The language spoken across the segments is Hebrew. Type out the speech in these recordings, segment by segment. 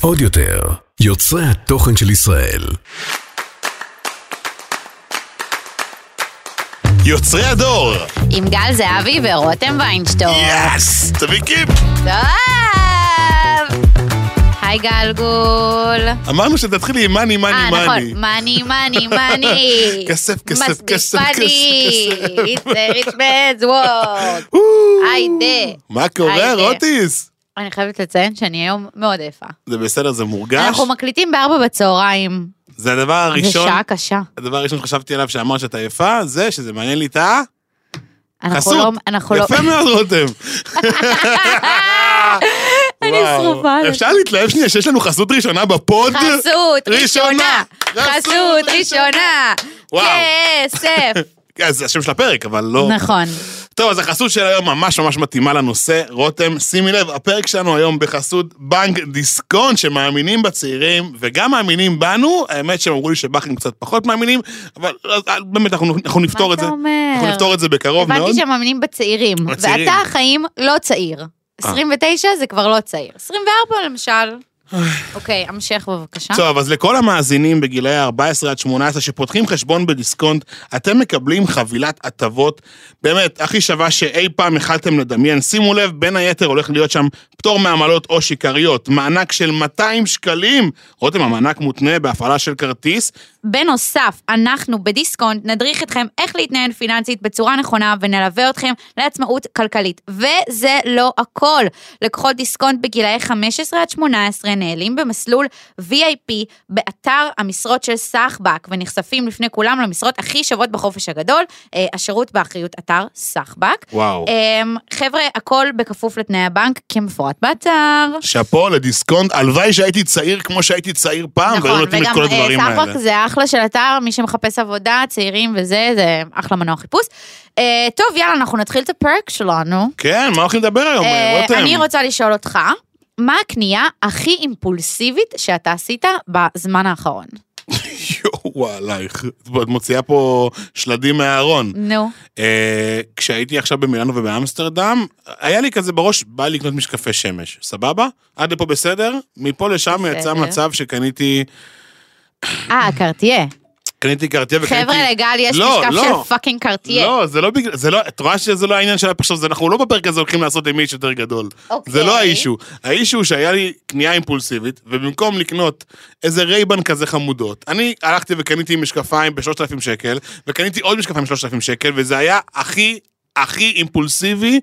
עוד יותר, יוצרי התוכן של ישראל. יוצרי הדור! עם גל זהבי ורותם ויינשטור. יאס! תביא קיפ! טוב! היי גלגול. אמרנו שתתחילי עם מאני, מאני, אה, מאני. נכון, מאני, מאני, מאני. כסף, כסף, כסף. כסף. It's a rich man's world. או, היידה. מה קורה. רוטיס? אני חייבת לציין שאני היום מאוד יפה. זה בסדר, זה מורגש. אנחנו מקליטים בארבע בצהריים. זה הדבר הראשון, שעה קשה. הדבר הראשון שחשבתי עליו שאמרת שאתה יפה, זה שזה מעניין לי את ה... אנחנו חסות. לא... אנחנו לא... יפה מאוד, רותם. אני. שרופה. אפשר להתלהב שנייה שיש לנו חסות ראשונה בפוד? חסות ראשונה. חסות ראשונה. וואו. כסף. זה השם של הפרק, אבל לא... נכון. טוב, אז החסות של היום ממש ממש מתאימה לנושא. רותם, שימי לב, הפרק שלנו היום בחסות בנק דיסקונט, שמאמינים בצעירים וגם מאמינים בנו. האמת שהם אמרו לי שבאחרים קצת פחות מאמינים, אבל אה, באמת אנחנו, אנחנו נפתור מה את זה. אתה אומר? אנחנו נפתור את זה בקרוב מאוד. הבנתי שהם מאמינים בצעירים. בצעירים. ואתה החיים לא צעיר. 29 זה כבר לא צעיר. 24 למשל. אוקיי, המשך בבקשה. טוב, אז לכל המאזינים בגילאי 14 עד 18 שפותחים חשבון בדיסקונט, אתם מקבלים חבילת הטבות, באמת, הכי שווה שאי פעם יכלתם לדמיין. שימו לב, בין היתר הולך להיות שם פטור מעמלות או שיכריות, מענק של 200 שקלים. רותם, המענק מותנה בהפעלה של כרטיס. בנוסף, אנחנו בדיסקונט נדריך אתכם איך להתנהל פיננסית בצורה נכונה ונלווה אתכם לעצמאות כלכלית. וזה לא הכל. לקוחות דיסקונט בגילאי 15 עד 18 נעלים במסלול VIP באתר המשרות של סחבק ונחשפים לפני כולם למשרות הכי שוות בחופש הגדול, אה, השירות באחריות אתר סחבק. וואו. אמ, חבר'ה, הכל בכפוף לתנאי הבנק כמפורט באתר. שאפו לדיסקונט, הלוואי שהייתי צעיר כמו שהייתי צעיר פעם, והיו נכון, נותנים את כל אה, הדברים האלה. סחבק זה אחלה של אתר, מי שמחפש עבודה, צעירים וזה, זה אחלה מנוע חיפוש. אה, טוב, יאללה, אנחנו נתחיל את הפרק שלנו. כן, מה הולכים לדבר היום, רותם? אני רוצה לשאול אותך, מה הקנייה הכי אימפולסיבית שאתה עשית בזמן האחרון? יואו, עלייך. את מוציאה פה שלדים מהארון. נו. אה, כשהייתי עכשיו במילאנו ובאמסטרדם, היה לי כזה בראש, בא לי לקנות משקפי שמש, סבבה? עד לפה בסדר? מפה לשם יצא. מצב שקניתי, אה, קרטיה. קניתי קרטיה וקניתי... חבר'ה, לגל יש לא, משקף לא. של fucking קרטיה. לא, זה לא בגלל, זה לא, את רואה שזה לא העניין של עכשיו, אנחנו לא בפרק הזה הולכים לעשות עם איש יותר גדול. אוקיי. זה לא האישו. האישו הוא שהיה לי קנייה אימפולסיבית, ובמקום לקנות איזה רייבן כזה חמודות, אני הלכתי וקניתי משקפיים ב-3,000 שקל, וקניתי עוד משקפיים ב-3,000 שקל, וזה היה הכי, הכי אימפולסיבי,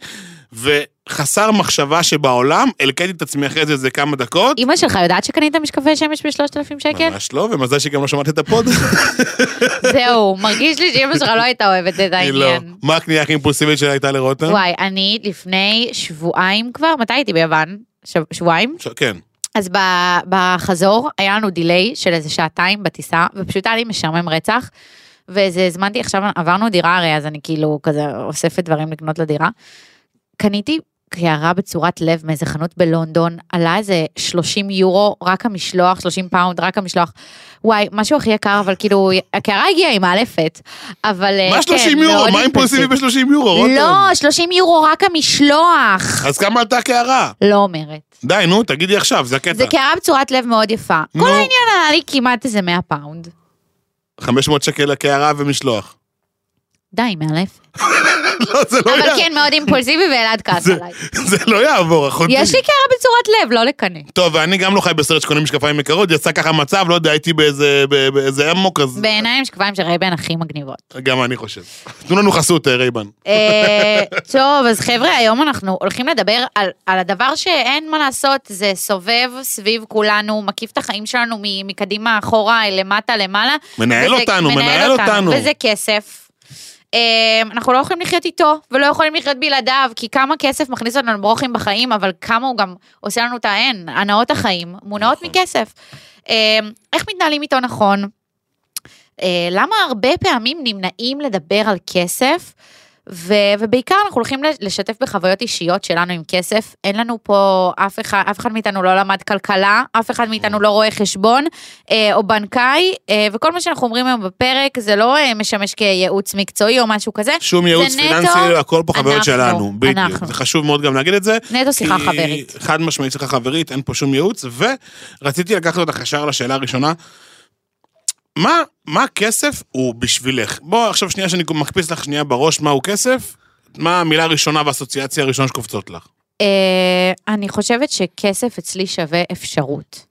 וחסר מחשבה שבעולם, הלקיתי את עצמי אחרי זה איזה כמה דקות. אמא שלך יודעת שקנית משקפי שמש ב-3,000 שקל? ממש לא, ומזל שגם לא שמעת את הפוד. זהו, מרגיש לי שאמא שלך לא הייתה אוהבת את היא לא. העניין. מה הקנייה הכי אימפולסיבית שהייתה לרותם? וואי, אני לפני שבועיים כבר, מתי הייתי ביוון? שב- שבועיים? כן. אז בחזור היה לנו delay של איזה שעתיים בטיסה, ופשוט היה לי משעמם רצח. ואיזה הזמנתי, עכשיו עברנו דירה הרי, אז אני כאילו כזה אוספת דברים לקנות לדירה. קניתי קערה בצורת לב מאיזה חנות בלונדון, עלה איזה 30 יורו, רק המשלוח, 30 פאונד, רק המשלוח. וואי, משהו הכי יקר, אבל כאילו, הקערה הגיעה עם מאלפת. אבל אה, מה 30 כן, יורו? מה אימפולסיבי ב-30 יורו? לא, 30 יורו רק המשלוח. אז כמה עלתה הקערה? לא אומרת. די, נו, תגידי עכשיו, זה הקטע. זה קערה בצורת לב מאוד יפה. נו. כל העניין עלה לי כמעט איזה 100 פאונד. 500 שקל לקערה ומשלוח. די, מאלף. לא, זה לא אבל יעבור. כן, מאוד אימפולסיבי ואלעד כעס עליי. זה לא יעבור, אחותי. יש לי קערה בצורת לב, לא לקנא. טוב, ואני גם לא חי בסרט שקונים משקפיים יקרות, יצא ככה מצב, לא יודע, הייתי באיזה אמוק, אז בעיניים משקפיים של רייבן הכי מגניבות. גם אני חושב. תנו לנו חסות, אה, רייבן. אה, טוב, אז חבר'ה, היום אנחנו הולכים לדבר על, הדבר שאין מה לעשות, זה סובב סביב כולנו, מקיף את החיים שלנו מקדימה, אחורה, למטה, למעלה. מנהל אותנו, מנהל אותנו. וזה כסף. אה, אנחנו לא יכולים לחיות איתו, ולא יכולים לחיות בלעדיו, כי כמה כסף מכניס אותנו לברוכים בחיים, אבל כמה הוא גם עושה לנו את ההן, הנאות החיים, מונעות נכון. מכסף. אה, איך מתנהלים איתו נכון? אה, למה הרבה פעמים נמנעים לדבר על כסף? ו, ובעיקר אנחנו הולכים לשתף בחוויות אישיות שלנו עם כסף. אין לנו פה, אף אחד, אף אחד מאיתנו לא למד כלכלה, אף אחד מאיתנו לא רואה חשבון אה, או בנקאי, אה, וכל מה שאנחנו אומרים היום בפרק זה לא אה, משמש כייעוץ מקצועי או משהו כזה. שום ייעוץ זה נטו פיננסי, הכל פה חוויות אנחנו, שלנו. בדיוק. אנחנו. זה חשוב מאוד גם להגיד את זה. נטו שיחה חברית. חד משמעית שיחה חברית, אין פה שום ייעוץ, ורציתי לקחת אותך ישר לשאלה הראשונה. מה, מה כסף הוא בשבילך? בוא עכשיו שנייה שאני מקפיץ לך שנייה בראש מהו כסף, מה המילה הראשונה והאסוציאציה הראשונה שקופצות לך? אה, אני חושבת שכסף אצלי שווה אפשרות.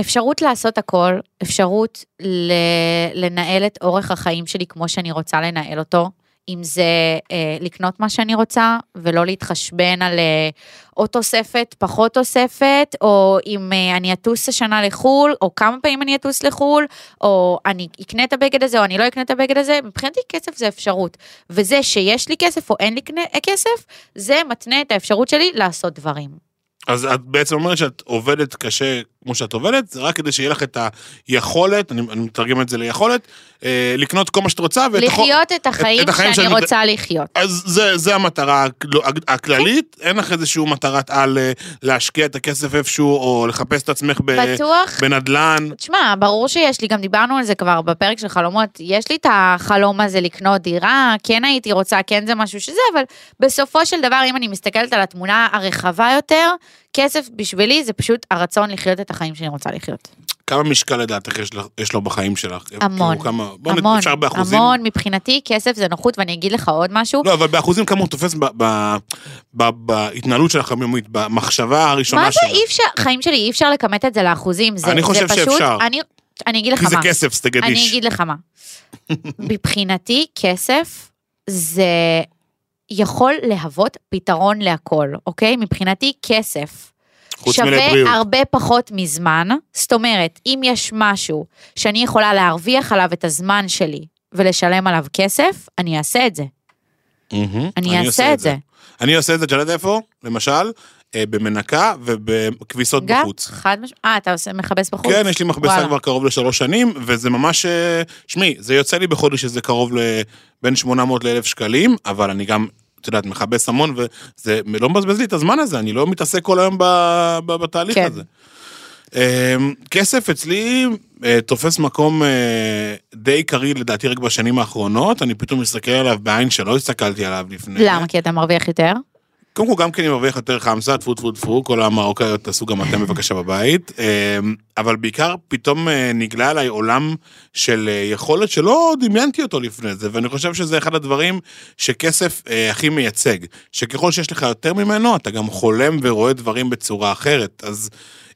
אפשרות לעשות הכל, אפשרות לנהל את אורך החיים שלי כמו שאני רוצה לנהל אותו, אם זה אה, לקנות מה שאני רוצה ולא להתחשבן על אה, או תוספת, פחות תוספת, או אם אה, אני אטוס השנה לחו"ל, או כמה פעמים אני אטוס לחו"ל, או אני אקנה את הבגד הזה או אני לא אקנה את הבגד הזה, מבחינתי כסף זה אפשרות. וזה שיש לי כסף או אין לי קנה- כסף, זה מתנה את האפשרות שלי לעשות דברים. אז את בעצם אומרת שאת עובדת קשה כמו שאת עובדת, זה רק כדי שיהיה לך את היכולת, אני, אני מתרגם את זה ליכולת, אה, לקנות כל מה שאת רוצה. ואת לחיות את החיים, את החיים שאני שאני- רוצה לחיות. אז זה, זה המטרה הכ- הכללית, אין לך איזושהי מטרת על אה, להשקיע את הכסף איפשהו, או לחפש את עצמך ב, בטוח. בנדלן. תשמע, ברור שיש לי, גם דיברנו על זה כבר בפרק של חלומות, יש לי את החלום הזה לקנות דירה, כן הייתי רוצה, כן זה משהו שזה, אבל בסופו של דבר, אם אני מסתכלת על התמונה הרחבה יותר, כסף בשבילי זה פשוט הרצון לחיות את החיים שאני רוצה לחיות. כמה משקל לדעתך יש, לך- יש לו בחיים שלך? המון, כאילו, כמה, בוא המון, אפשר באחוזים? המון, מבחינתי כסף זה נוחות, ואני אגיד לך עוד משהו. לא, אבל באחוזים כמה הוא תופס ב, ב, ב, בהתנהלות שלך היומית, במחשבה הראשונה מה זה שלך. אי אפשר, חיים שלי אי אפשר לכמת את זה לאחוזים, זה, אני חושב זה פשוט, שאפשר. אני, אני אגיד לך כי מה. זה כסף, אז תגדיש. אני אגיד לך מה. מבחינתי, כסף זה יכול להוות פתרון להכל, אוקיי? מבחינתי, כסף שווה מלבריאות. הרבה פחות מזמן. זאת אומרת, אם יש משהו שאני יכולה להרוויח עליו את הזמן שלי ולשלם עליו כסף, אני אעשה את זה. מהמם. אני אעשה עושה את זה. אני עושה את זה, את יודעת איפה? למשל, במנקה ובכביסות גם, בחוץ. חד משמעית. אה, אתה עושה מכבס בחוץ? כן, יש לי מכבסה וואלה. כבר קרוב לשלוש שנים, וזה ממש... אה, שמעי, זה יוצא לי בחודש שזה קרוב לבין 800 ל-1,000 שקלים, אבל אני גם, את יודעת, מכבס המון, וזה לא מבזבז לי את הזמן הזה, אני לא מתעסק כל היום ב- ב- בתהליך כן. הזה. אה, כסף אצלי אה, תופס מקום אה, די קריא לדעתי רק בשנים האחרונות, אני פתאום מסתכל עליו בעין שלא הסתכלתי עליו לפני. למה? כי אתה מרוויח יותר? קודם כל, גם כן אני מרוויח יותר חמסה, טפו טפו טפו, כל המרוקאיות תעשו גם אתם בבקשה בבית. אה, אבל בעיקר פתאום אה, נגלה עליי עולם של אה, יכולת שלא דמיינתי אותו לפני זה, ואני חושב שזה אחד הדברים שכסף אה, הכי מייצג. שככל שיש לך יותר ממנו, אתה גם חולם ורואה דברים בצורה אחרת. אז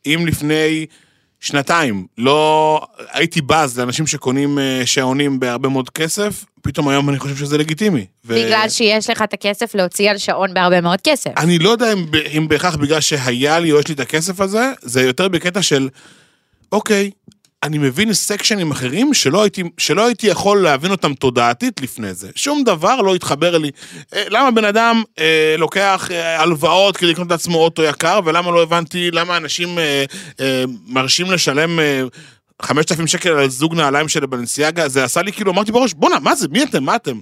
אם לפני... שנתיים, לא הייתי בז לאנשים שקונים אה, שעונים בהרבה מאוד כסף, פתאום היום אני חושב שזה לגיטימי. ו- בגלל שיש לך את הכסף להוציא על שעון בהרבה מאוד כסף. אני לא יודע אם, אם בהכרח בגלל שהיה לי או יש לי את הכסף הזה, זה יותר בקטע של, אוקיי, אני מבין סקשנים אחרים שלא הייתי, שלא הייתי יכול להבין אותם תודעתית לפני זה. שום דבר לא התחבר לי. אה, למה בן אדם אה, לוקח אה, הלוואות כדי לקנות לעצמו אוטו יקר, ולמה לא הבנתי למה אנשים אה, אה, מרשים לשלם... אה, 5,000 שקל על זוג נעליים של בנסיאגה, זה עשה לי כאילו, אמרתי בראש, בואנה, מה זה, מי אתם, מה אתם?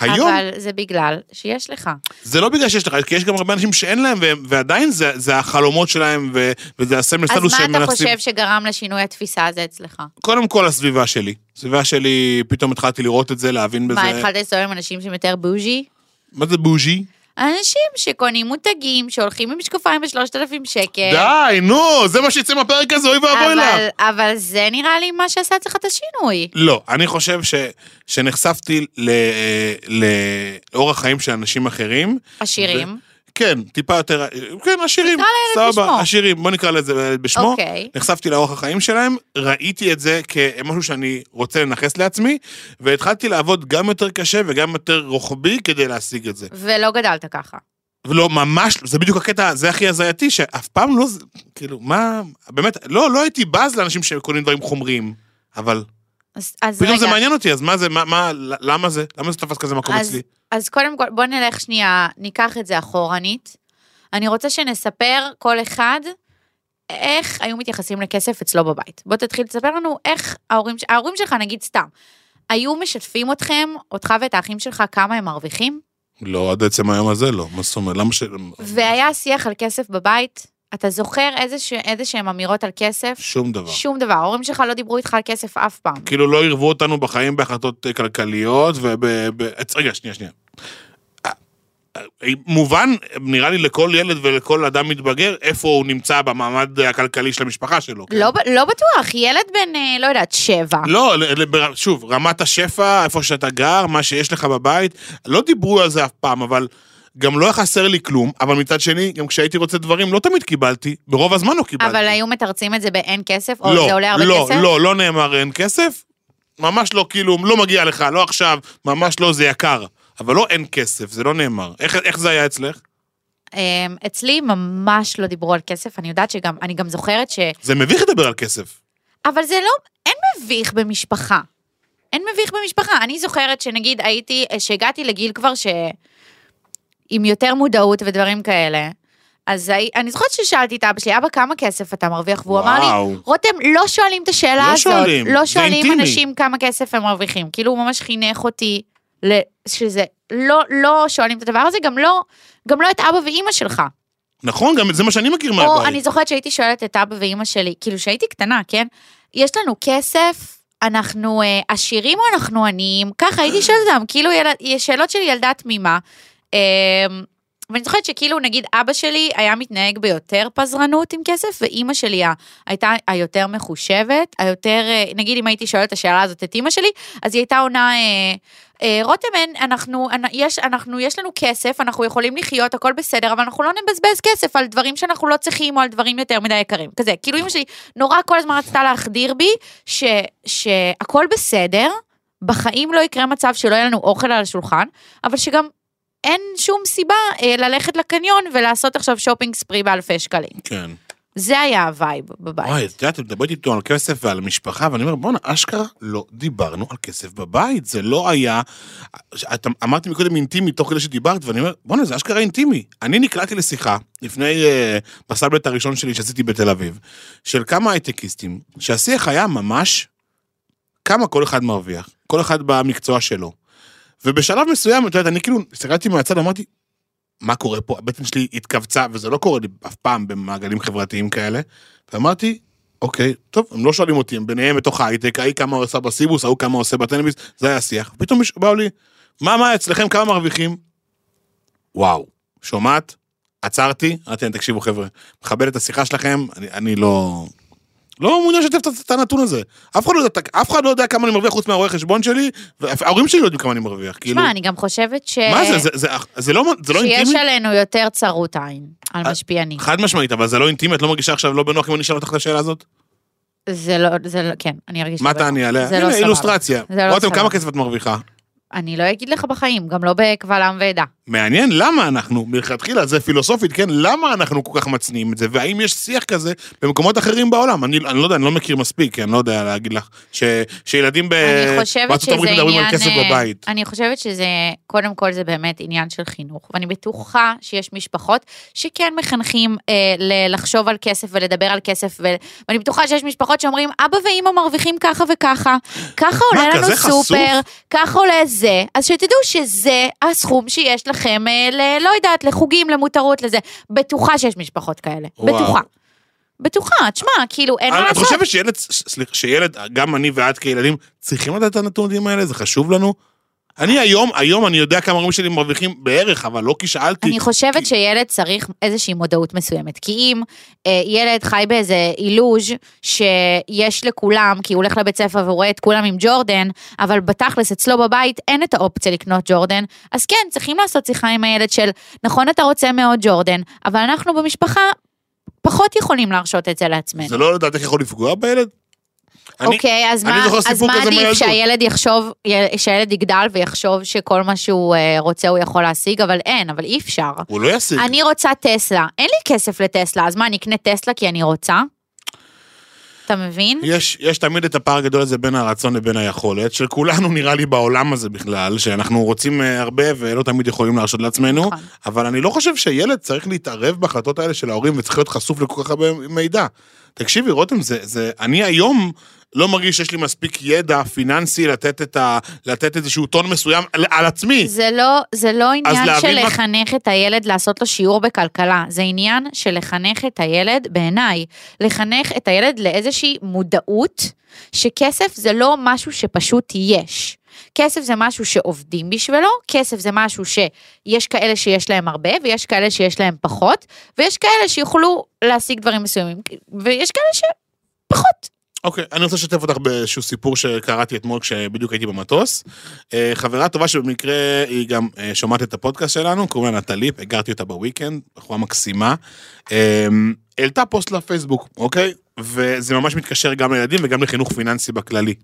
היום, אבל זה בגלל שיש לך. זה לא בגלל שיש לך, כי יש גם הרבה אנשים שאין להם, ועדיין זה, זה החלומות שלהם, ו, וזה הסמל אז סטטוס מה שהם אתה מנסים. חושב שגרם לשינוי התפיסה הזה אצלך? קודם כל הסביבה שלי. הסביבה שלי, פתאום התחלתי לראות את זה, להבין בזה. מה, התחלת להסתובב עם אנשים שהם יותר בוז'י? מה זה בוז'י? אנשים שקונים מותגים, שהולכים עם משקפיים בשלושת אלפים שקל. די, נו, זה מה שיצא מהפרק הזה, אוי ואבוי לך. אבל, זה נראה לי מה שעשה אצלך את השינוי. לא, אני חושב ש, שנחשפתי ל, לאורח חיים של אנשים אחרים. עשירים. כן, טיפה יותר, כן, עשירים, סבבה. עשירים, בוא נקרא לזה בשמו. אוקיי. נחשפתי לאורח החיים שלהם, ראיתי את זה כמשהו שאני רוצה לנכס לעצמי, והתחלתי לעבוד גם יותר קשה וגם יותר רוחבי כדי להשיג את זה. ולא גדלת ככה. ולא, ממש, זה בדיוק הקטע, זה הכי הזייתי, שאף פעם לא, כאילו, מה, באמת, לא, לא הייתי בז לאנשים שקונים דברים חומריים, אבל אז, אז פתאום רגע, זה מעניין אותי, אז מה זה, מה, מה, למה זה, למה זה תפס כזה מקום אז, אצלי? אז קודם כל, בוא נלך שנייה, ניקח את זה אחורנית. אני רוצה שנספר כל אחד איך היו מתייחסים לכסף אצלו בבית. בוא תתחיל לספר לנו איך ההורים, ההורים שלך, נגיד סתם, היו משתפים אתכם, אותך ואת האחים שלך, כמה הם מרוויחים? לא, עד עצם היום הזה לא. מה זאת אומרת? למה ש... והיה שיח על כסף בבית? אתה זוכר איזה שהן אמירות על כסף? שום דבר. שום דבר. ההורים שלך לא דיברו איתך על כסף אף פעם. כאילו לא עירבו אותנו בחיים בהחלטות אה, כלכליות וב... ב... רגע, שנייה, שנייה. אה, אה, מובן, נראה לי לכל ילד ולכל אדם מתבגר, איפה הוא נמצא במעמד הכלכלי של המשפחה שלו. כן? לא, לא בטוח, ילד בן, לא יודעת, שבע. לא, שוב, רמת השפע, איפה שאתה גר, מה שיש לך בבית, לא דיברו על זה אף פעם, אבל גם לא היה חסר לי כלום, אבל מצד שני, גם כשהייתי רוצה דברים, לא תמיד קיבלתי, ברוב הזמן לא קיבלתי. אבל היו מתרצים את זה באין כסף, או לא, זה עולה הרבה לא, כסף? לא, לא, לא נאמר אין כסף, ממש לא, כאילו, לא מגיע לך, לא עכשיו, ממש לא, זה יקר. אבל לא אין כסף, זה לא נאמר. איך, איך זה היה אצלך? אמ, אצלי ממש לא דיברו על כסף, אני יודעת שגם, אני גם זוכרת ש... זה מביך לדבר על כסף. אבל זה לא, אין מביך במשפחה. אין מביך במשפחה. אני זוכרת שנגיד הייתי, שהגעתי לגיל כבר ש... עם יותר מודעות ודברים כאלה. אז אני זוכרת ששאלתי את אבא שלי, אבא, כמה כסף אתה מרוויח? והוא אמר לי, רותם, לא שואלים את השאלה לא הזאת. שואלים, לא שואלים אינטימי. אנשים כמה כסף הם מרוויחים. כאילו, הוא ממש חינך אותי שזה, לא, לא שואלים את הדבר הזה, גם לא, גם לא את אבא ואימא שלך. נכון, גם זה מה שאני מכיר או מהבית. אני זוכרת שהייתי שואלת את אבא ואימא שלי, כאילו שהייתי קטנה, כן? יש לנו כסף, אנחנו אה, עשירים או אנחנו עניים? ככה הייתי שואלת אותם, כאילו יל... שאלות של ילדה תמימה. אה, ואני זוכרת שכאילו נגיד אבא שלי היה מתנהג ביותר פזרנות עם כסף, ואימא שלי הייתה היותר מחושבת, היותר, אה, נגיד אם הייתי שואלת את השאלה הזאת את אימא שלי, אז היא הייתה עונה, אה, אה, רותם, אין, אנחנו, אנ- יש, אנחנו, יש לנו כסף, אנחנו יכולים לחיות, הכל בסדר, אבל אנחנו לא נבזבז כסף על דברים שאנחנו לא צריכים, או על דברים יותר מדי יקרים. כזה, כאילו אמא שלי נורא כל הזמן רצתה להחדיר בי, ש, שהכל בסדר, בחיים לא יקרה מצב שלא יהיה לנו אוכל על השולחן, אבל שגם אין שום סיבה אה, ללכת לקניון ולעשות עכשיו shopping spree באלפי שקלים. כן. זה היה ה vibe בבית. וואי, את יודעת, את מדברת איתו על כסף ועל משפחה, ואני אומר, בואנה, אשכרה לא דיברנו על כסף בבית, זה לא היה... את אמרתי מקודם אינטימי תוך כדי שדיברת, ואני אומר, בואנה, זה אשכרה אינטימי. אני נקלעתי לשיחה, לפני, אה, בסלבט הראשון שלי שעשיתי בתל אביב, של כמה הייטקיסטים, שהשיח היה ממש כמה כל אחד מרוויח, כל אחד במקצוע שלו. ובשלב מסוים, את יודעת, אני כאילו, הסתכלתי מהצד, אמרתי, מה קורה פה? הבטן שלי התכווצה, וזה לא קורה לי אף פעם במעגלים חברתיים כאלה. ואמרתי, אוקיי, טוב, הם לא שואלים אותי, הם ביניהם בתוך ההייטק, ההיא כמה עושה בסיבוס, ההוא כמה עושה בטלוויז, זה היה השיח. פתאום מישהו באו לי, מה, מה, אצלכם כמה מרוויחים? וואו, שומעת? עצרתי, אמרתי להם, תקשיבו חבר'ה, מכבד את השיחה שלכם, אני, אני לא... לא מעוניין לשתף את- הנתון הזה. אף אחד, לא יודע, אף אחד לא יודע כמה אני מרוויח חוץ מהרואה חשבון שלי, וההורים שלי לא יודעים כמה אני מרוויח. כאילו, תשמע, אני גם חושבת ש... מה זה, זה, זה, זה לא, זה לא שיש אינטימי? עלינו יותר צרות עין על אה, משפיענים. חד משמעית, אבל זה לא אינטימי, את לא מרגישה עכשיו לא בנוח אם אני אשאל אותך את השאלה הזאת? זה לא, זה לא, כן, אני ארגיש... מה לא. תעני עליה? זה לא סבבה. אילוסטרציה. זה לא רותם. כמה כסף את מרוויחה? אני לא אגיד לך בחיים, גם לא בקבל עם ועדה. מעניין למה אנחנו, מלכתחילה, זה פילוסופית, כן? למה אנחנו כל כך מצניעים את זה, והאם יש שיח כזה במקומות אחרים בעולם? אני, אני לא יודע, אני לא מכיר מספיק, אני לא יודע להגיד לך, ש, שילדים בארצות הברית מדברים. על כסף אה, בבית. אני חושבת שזה, קודם כל זה באמת עניין של חינוך, ואני בטוחה שיש משפחות שכן מחנכים אה, ל- לחשוב על כסף ולדבר על כסף, ו... ואני בטוחה שיש משפחות שאומרים, אבא ואימא מרוויחים ככה וככה, ככה עולה לנו כזה חשוף? סופר, ככה עולה זה, אז שתדעו שזה הסכום שיש לכם, אה, ל... לא יודעת, לחוגים, למותרות, לזה. בטוחה שיש משפחות כאלה, וואו. בטוחה. בטוחה, תשמע, כאילו, אין מה את לעשות. חושבת שילד, סליחה, שילד, גם אני ואת כילדים, צריכים לדעת את הנתונים האלה? זה חשוב לנו? אני היום, היום אני יודע כמה ההורים שלי מרוויחים בערך, אבל לא כי שאלתי. אני חושבת כי- שילד צריך איזושהי מודעות מסוימת, כי אם אה, ילד חי באיזה אילוז' שיש לכולם, כי הוא הולך לבית ספר והוא רואה את כולם עם ג'ורדן, אבל בתכלס אצלו בבית אין את האופציה לקנות ג'ורדן, אז כן, צריכים לעשות שיחה עם הילד של, נכון אתה רוצה מאוד ג'ורדן, אבל אנחנו במשפחה פחות יכולים להרשות את זה לעצמנו. זה לא לדעת איך יכול לפגוע בילד? אוקיי, אז מה, עדיף. שהילד יחשוב, שהילד יגדל ויחשוב שכל מה שהוא אה, רוצה הוא יכול להשיג, אבל אין, אבל אי אפשר. הוא לא ישיג. אני רוצה טסלה, אין לי כסף לטסלה, אז מה, אני אקנה טסלה כי אני רוצה? אתה מבין? יש, יש תמיד את הפער הגדול הזה בין הרצון לבין היכולת, של כולנו נראה לי בעולם הזה בכלל, שאנחנו רוצים אה, הרבה ולא תמיד יכולים להרשות לעצמנו, נכון. אבל אני לא חושב שילד צריך להתערב בהחלטות האלה של ההורים וצריך להיות חשוף לכל כך הרבה מידע. תקשיבי, רותם, זה, זה, אני היום, לא מרגיש שיש לי מספיק ידע פיננסי לתת, את ה, לתת איזשהו טון מסוים על, על עצמי. זה לא, זה לא עניין של מה- לחנך את הילד לעשות לו שיעור בכלכלה, זה עניין של לחנך את הילד, בעיניי, לחנך את הילד לאיזושהי מודעות שכסף זה לא משהו שפשוט יש. כסף זה משהו שעובדים בשבילו, כסף זה משהו שיש כאלה שיש להם הרבה ויש כאלה שיש להם פחות, ויש כאלה שיוכלו להשיג דברים מסוימים, ויש כאלה שפחות. אוקיי, אני רוצה לשתף אותך באיזשהו סיפור שקראתי אתמול כשבדיוק הייתי במטוס. אה, חברה טובה שבמקרה היא גם אה, שומעת את הפודקאסט שלנו, קוראים לה נטלי, הכרתי אותה ב weekend, בחורה מקסימה. אה, העלתה פוסט לפייסבוק, אוקיי? וזה ממש מתקשר גם לילדים וגם לחינוך פיננסי בכללי.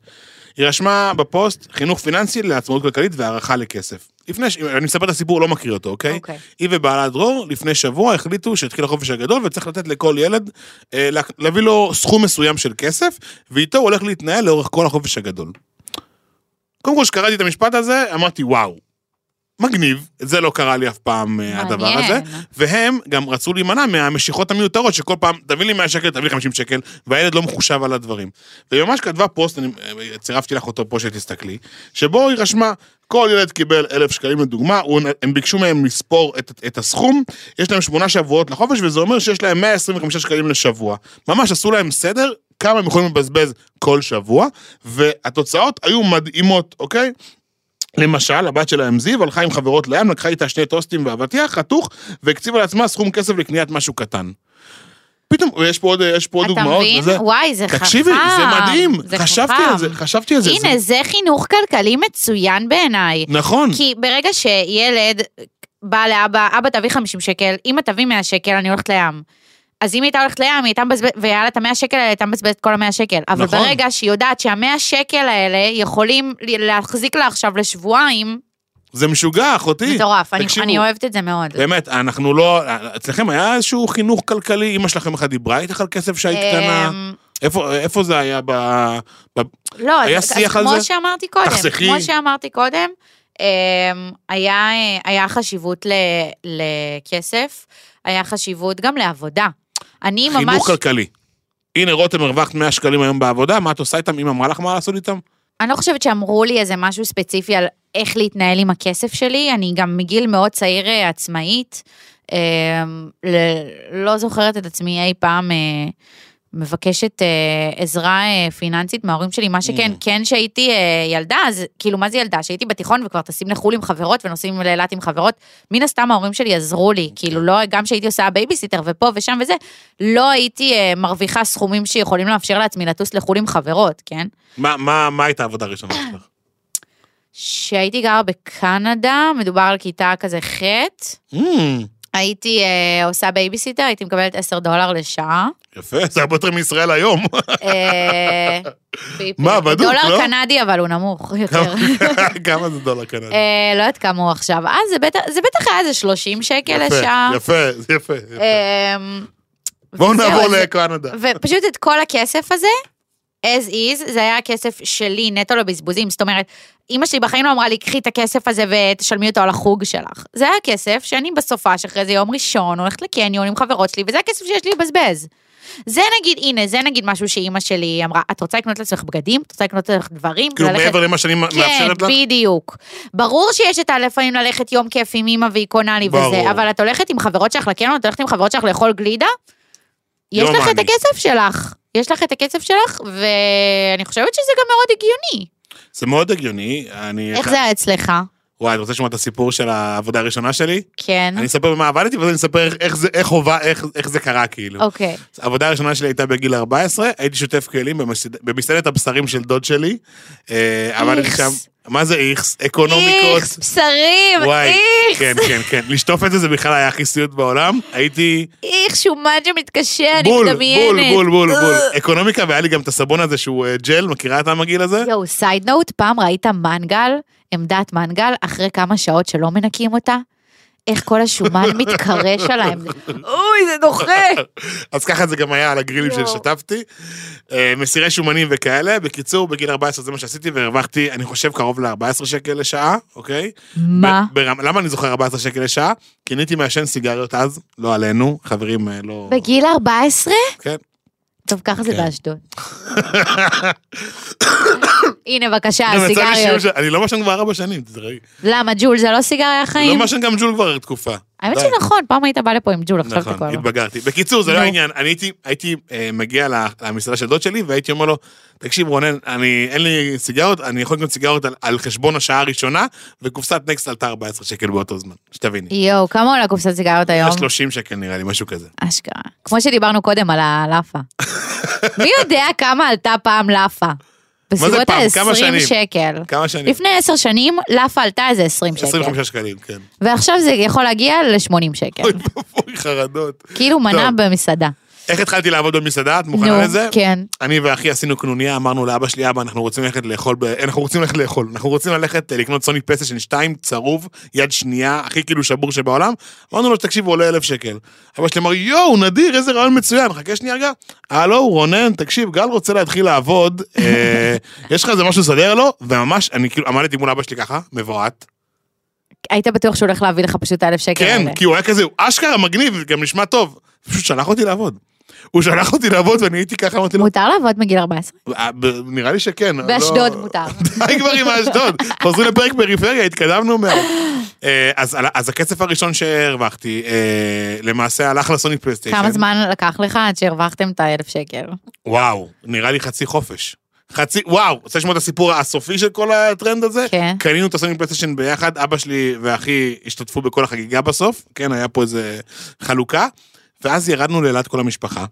היא רשמה בפוסט חינוך פיננסי לעצמאות כלכלית והערכה לכסף. לפני, ש- אני מספר את הסיפור, לא מכיר אותו, אוקיי? אוקיי. היא ובעלה דרור לפני שבוע החליטו שהתחיל החופש הגדול וצריך לתת לכל ילד, אה, לה- להביא לו סכום מסוים של כסף, ואיתו הוא הולך להתנהל לאורך כל החופש הגדול. קודם כל, כשקראתי את המשפט הזה, אמרתי, וואו, מגניב, זה לא קרה לי אף פעם, אה, הדבר הזה. מעניין. והם גם רצו להימנע מהמשיכות המיותרות, שכל פעם, תביא לי 100 שקל, תביא לי 50 שקל, והילד לא מחושב על הדברים. והיא ממש כתבה פוסט, אני אה, צירפתי לך אותו פה שתסתכלי, שבו היא רשמה, כל ילד קיבל 1,000 שקלים לדוגמה, הם ביקשו מהם לספור את, את הסכום, יש להם שמונה שבועות לחופש, וזה אומר שיש להם 125 שקלים לשבוע. ממש עשו להם סדר, כמה הם יכולים לבזבז כל שבוע, והתוצאות היו מדהימות, אוקיי? למשל, הבת שלהם זיו הלכה עם חברות לים, לקחה איתה שני טוסטים ואבטיח חתוך, והקציבה לעצמה סכום כסף לקניית משהו קטן. פתאום, יש פה עוד, יש פה עוד אתה דוגמאות. מבין? וזה- וואי, זה חכם. תקשיבי, זה מדהים, זה חשבתי חכם. על זה, חשבתי על זה. הנה, זה... זה חינוך כלכלי מצוין בעיניי. נכון, כי ברגע שילד בא לאבא, אבא תביא 50 שקל, אמא תביא 100 שקל, אני הולכת לים. אז אם היא הייתה הולכת לים, היא הייתה מבזבזת, והיה לה את המאה שקל האלה, היא הייתה מבזבזת כל המאה שקל. אבל נכון. ברגע שהיא יודעת שהמאה שקל האלה יכולים להחזיק לה עכשיו לשבועיים, זה משוגע, אחותי. מטורף, אני- אני אוהבת את זה מאוד. באמת, אנחנו לא... אצלכם היה איזשהו חינוך כלכלי? אמא שלכם בכלל דיברה איתך על כסף שהיית קטנה? אמ, איפה איפה זה היה ב... ב- לא, היה אז, שיח אז על כמו זה? שאמרתי קודם, תחסכי. כמו שאמרתי קודם, אמ, היה, אה, היה חשיבות ל, לכסף, היה חשיבות גם לעבודה. אני ממש... חינוך כלכלי. הנה, רותם, הרווחת 100 שקלים היום בעבודה, מה את עושה איתם? אמא אמרה לך מה לעשות איתם? אני לא חושבת שאמרו לי איזה משהו ספציפי על איך להתנהל עם הכסף שלי, אני גם מגיל מאוד צעיר אה, עצמאית. אה, ל- לא זוכרת את עצמי אי פעם אה, מבקשת אה, עזרה אה, פיננסית מההורים שלי, מה שכן, Mm. כן שהייתי אה, ילדה, אז כאילו מה זה ילדה? שהייתי בתיכון וכבר טסים לחו"ל עם חברות ונוסעים לאילת עם חברות, מן הסתם ההורים שלי עזרו לי, כאילו לא, גם שהייתי עושה בייביסיטר ופה ושם וזה, לא הייתי אה, מרוויחה סכומים שיכולים לאפשר לעצמי לטוס לחו"ל עם חברות, כן? מה- מה מה הייתה העבודה הראשונה שלך? שהייתי גרה בקנדה, מדובר על כיתה כזה ח', אממ, הייתי אה, עושה בייביסיטר, הייתי מקבלת 10 דולר לשעה. יפה, זה הרבה יותר מישראל היום. אה, מה, בדוק, דולר לא? קנדי, אבל הוא נמוך יותר. כמה זה דולר קנדי? אה, לא יודעת כמה הוא עכשיו. אה, זה בטח- זה בטח היה איזה 30 שקל יפה, לשעה. יפה, זה יפה. יפה. אמ, בואו נעבור לקנדה. ופשוט את כל הכסף הזה, as is, זה היה הכסף שלי נטו לבזבוזים. זאת אומרת, אימא שלי בחיים לא אמרה לי, קחי את הכסף הזה ותשלמי אותו על החוג שלך. זה היה כסף שאני בסופה שאחרי זה יום ראשון הולכת לקניון עם חברות שלי, וזה הכסף שיש לי לבזבז. זה נגיד, הנה, זה נגיד משהו שאימא שלי אמרה, את רוצה לקנות לעצמך בגדים? את רוצה לקנות לעצמך דברים? כאילו וללכת- מעבר למה שאני כן, מאפשרת לך? בדיוק. ברור שיש את הלפעמים ללכת יום כיף עם אמא והיא קונה לי ברור. וזה, אבל את הולכת עם חברות שלך לקניון, את הולכת עם חברות שלך לאכול גלידה? יש לא לך את. הכסף שלך. יש לך את הכסף שלך, ואני חושבת שזה גם מאוד הגיוני. זה מאוד הגיוני. אני... איך זה היה אצלך? וואי, אני רוצה לשמוע את הסיפור של העבודה הראשונה שלי? כן. אני אספר במה עבדתי, ואז אני אספר איך- איך זה- איך הובא- איך- איך זה קרה, כאילו. אוקיי. העבודה הראשונה שלי הייתה בגיל 14, הייתי שוטף כלים במסעד- במסעדת הבשרים של דוד שלי. אה, עבדתי איכס. שם, מה זה איכס? אקונומיקות. איכס, בשרים, וואי, איכס, כן, כן, כן. לשטוף את זה, זה בכלל היה הכי סיוט בעולם. הייתי איך שומן שמתקשה, אני בול, מדמיינת. בול, בול, בול, בול. אה. אקונומיקה, והיה לי גם את הסבון הזה שהוא אה, ג'ל, מכירה את המגעיל הזה? יואו, side note, פעם ראית מנגל, עמדת מנגל, אחרי כמה שעות שלא מנקים אותה? איך כל השומן מתקרש עליהם. אוי, זה דוחה. אז ככה זה גם היה על הגרילים יואו. ששטפתי. אה, מסירי שומנים וכאלה. בקיצור, בגיל 14 זה מה שעשיתי, והרווחתי, אני חושב, קרוב ל-14 שקל לשעה, אוקיי? מה? למה אני זוכר 14 שקל לשעה? כי אני הייתי מעשן סיגריות אז, לא עלינו, חברים אה, לא... בגיל 14? כן. טוב, ככה זה כן. באשדוד. הנה, בבקשה, סיגריות. אני לא מעשן כבר ארבע שנים, תראי. למה, ג'ול זה לא סיגריה לא חיים? מעשן גם ג'ול כבר תקופה. האמת. שנכון, פעם היית בא לפה עם ג'ול, עכשיו אתה כבר נכון. התבגרתי. בקיצור, זה לא. העניין. אני הייתי, אה, מגיע למסעדה של דוד שלי, והייתי אומר לו, תקשיב רונן, אין לי סיגרות, אני יכול לקנות סיגרות על, חשבון השעה הראשונה, וקופסת נקסט עלתה 14 שקל באותו זמן, שתביני. יואו, כמה עולה קופסת סיגריות היום? 30 שקל נראה לי, משהו כזה. אשכרה. כמו שדיברנו קודם על הלאפה. מי יודע כמה עלתה פעם לאפה? בסביבות פעם? כמה ה-20 שנים? שקל. כמה שנים? לפני עשר שנים, לאפה עלתה איזה 20 שקל. 25 שקלים, כן. ועכשיו זה יכול להגיע ל-80 שקל. אוי ואבוי, חרדות. כאילו מנה. במסעדה. איך התחלתי לעבוד במסעדה? את מוכנה נו, לזה? כן. אני ואחי עשינו קנוניה, אמרנו לאבא שלי, אבא, אנחנו רוצים ללכת לאכול, ב... אנחנו רוצים ללכת לאכול, אנחנו רוצים ללכת אה, לקנות סוני פלייסטיישן 2, צרוב, יד שנייה, הכי כאילו שבור שבעולם. אמרנו לו, תקשיב, הוא עולה אלף שקל. אבא שלי אמר, יואו, נדיר, איזה רעיון מצוין, חכה שנייה רגע. הלו, רונן, תקשיב, גל רוצה להתחיל לעבוד, אה, יש לך איזה משהו לסדר לו? וממש, אני כאילו עמדתי מול אבא שלי ככה, מבועת. היית בטוח שהוא הולך להביא לך פשוט האלף שקל כן, האלה. כי הוא היה כזה, הוא אשכרה מגניב, גם נשמע טוב. פשוט שלח אותי לעבוד. הוא שלח אותי לעבוד ואני הייתי ככה, אמרתי לו, מותר לעבוד מגיל 14? אה, נראה לי שכן. לא- באשדוד מותר. די כבר עם האשדוד, חוזרים לפרק פריפריה, התקדמנו מאוד. אה, אז הכסף הראשון שהרווחתי, אה, למעשה הלך לסוני פלייסטיישן. כמה זמן לקח לך עד שהרווחתם את האלף שקל? וואו, נראה לי חצי חופש. חצי, וואו, רוצה לשמוע את הסיפור הסופי של כל הטרנד הזה? כן. קנינו את הסוני פלייסטיישן ביחד, אבא שלי ואחי השתתפו בכל החגיגה בסוף, כן, היה פה איזה חלוקה, ואז ירדנו לאילת כל המשפחה.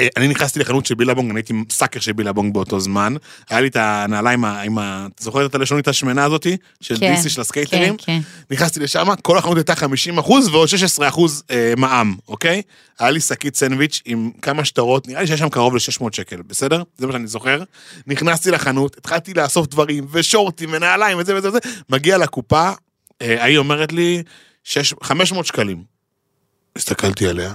אה, אני נכנסתי לחנות של בילבונג, אני הייתי sucker של בילבונג באותו זמן. היה לי את הנעליים עם ה... עם ה- את זוכרת את הלשונית השמנה הזאתי? של כן, דיסי של הסקייטרים? כן, כן. נכנסתי לשם, כל החנות הייתה 50 אחוז ועוד 16 אחוז אה, מע"מ, אוקיי? היה לי שקית סנדוויץ' עם כמה שטרות, נראה לי שיש שם קרוב ל-600 שקל, בסדר? זה מה שאני זוכר. נכנסתי לחנות, התחלתי לאסוף דברים, ושורטים, ונעליים, וזה וזה וזה, מגיע לקופה, אה, ההיא אומרת לי, שש- 500 שקלים. הסתכלתי עליה,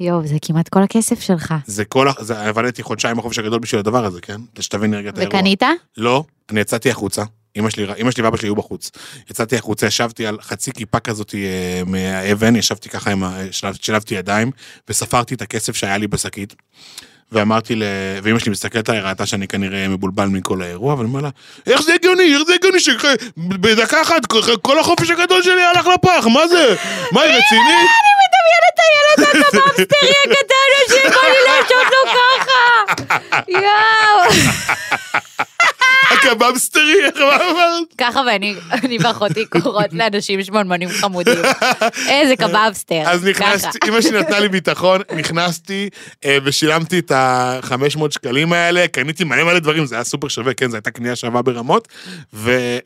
יואו, זה כמעט כל הכסף שלך. זה כל, ה- זה, עבדתי חודשיים בחופש הגדול בשביל הדבר הזה, כן? שתבין רגע את האירוע. וקנית? לא, אני יצאתי החוצה. אמא שלי, אמא שלי ואבא שלי היו בחוץ. יצאתי החוצה, ישבתי על חצי כיפה כזאת אה, מהאבן, ישבתי ככה עם ה... שלב- שילבתי ידיים, וספרתי את הכסף שהיה לי בשקית. ואמרתי ל... ואמא שלי מסתכלת עליי, ראתה שאני כנראה מבולבל מכל האירוע, ואני אומר לה, איך זה הגיוני, איך זה הגיוני שבדקה אחת כל החופש הגדול שלי הלך לפח, מה זה? מה, היא רצינית? אני מדמיינת את הילד הקבבסטרי הקטן הזה, בא לי לעשות לו ככה. יואו. הקבבסטרי, איך מה אמרת? ככה ואני אני ואחותי קוראות לאנשים שמנמנים חמודים. איזה קבבסטר. אז נכנסתי. אמא שלי נתנה לי ביטחון, נכנסתי אה, ושילמתי את ה-500 שקלים האלה, קניתי מלא מלא דברים, זה היה סופר שווה, כן, זו הייתה קנייה שווה ברמות,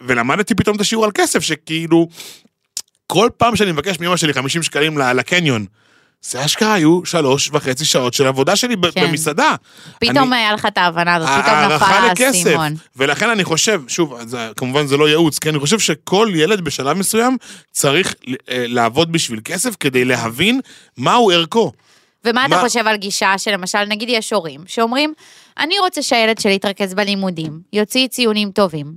ולמדתי פתאום את השיעור על כסף, שכאילו, כל פעם שאני מבקש מאמא שלי 50 שקלים לקניון, זה אשכרה היו שלוש וחצי שעות של עבודה שלי כן. במסעדה. פתאום אני- היה לך את ההבנה הזאת, פתאום נפל. האסימון. ולכן אני חושב, שוב, זה, כמובן זה לא ייעוץ, כי אני חושב שכל ילד בשלב מסוים צריך אה, לעבוד בשביל כסף כדי להבין מהו ערכו. ומה אתה מה- חושב על גישה שלמשל, נגיד יש הורים שאומרים, אני רוצה שהילד שלי יתרכז בלימודים, יוציא ציונים טובים.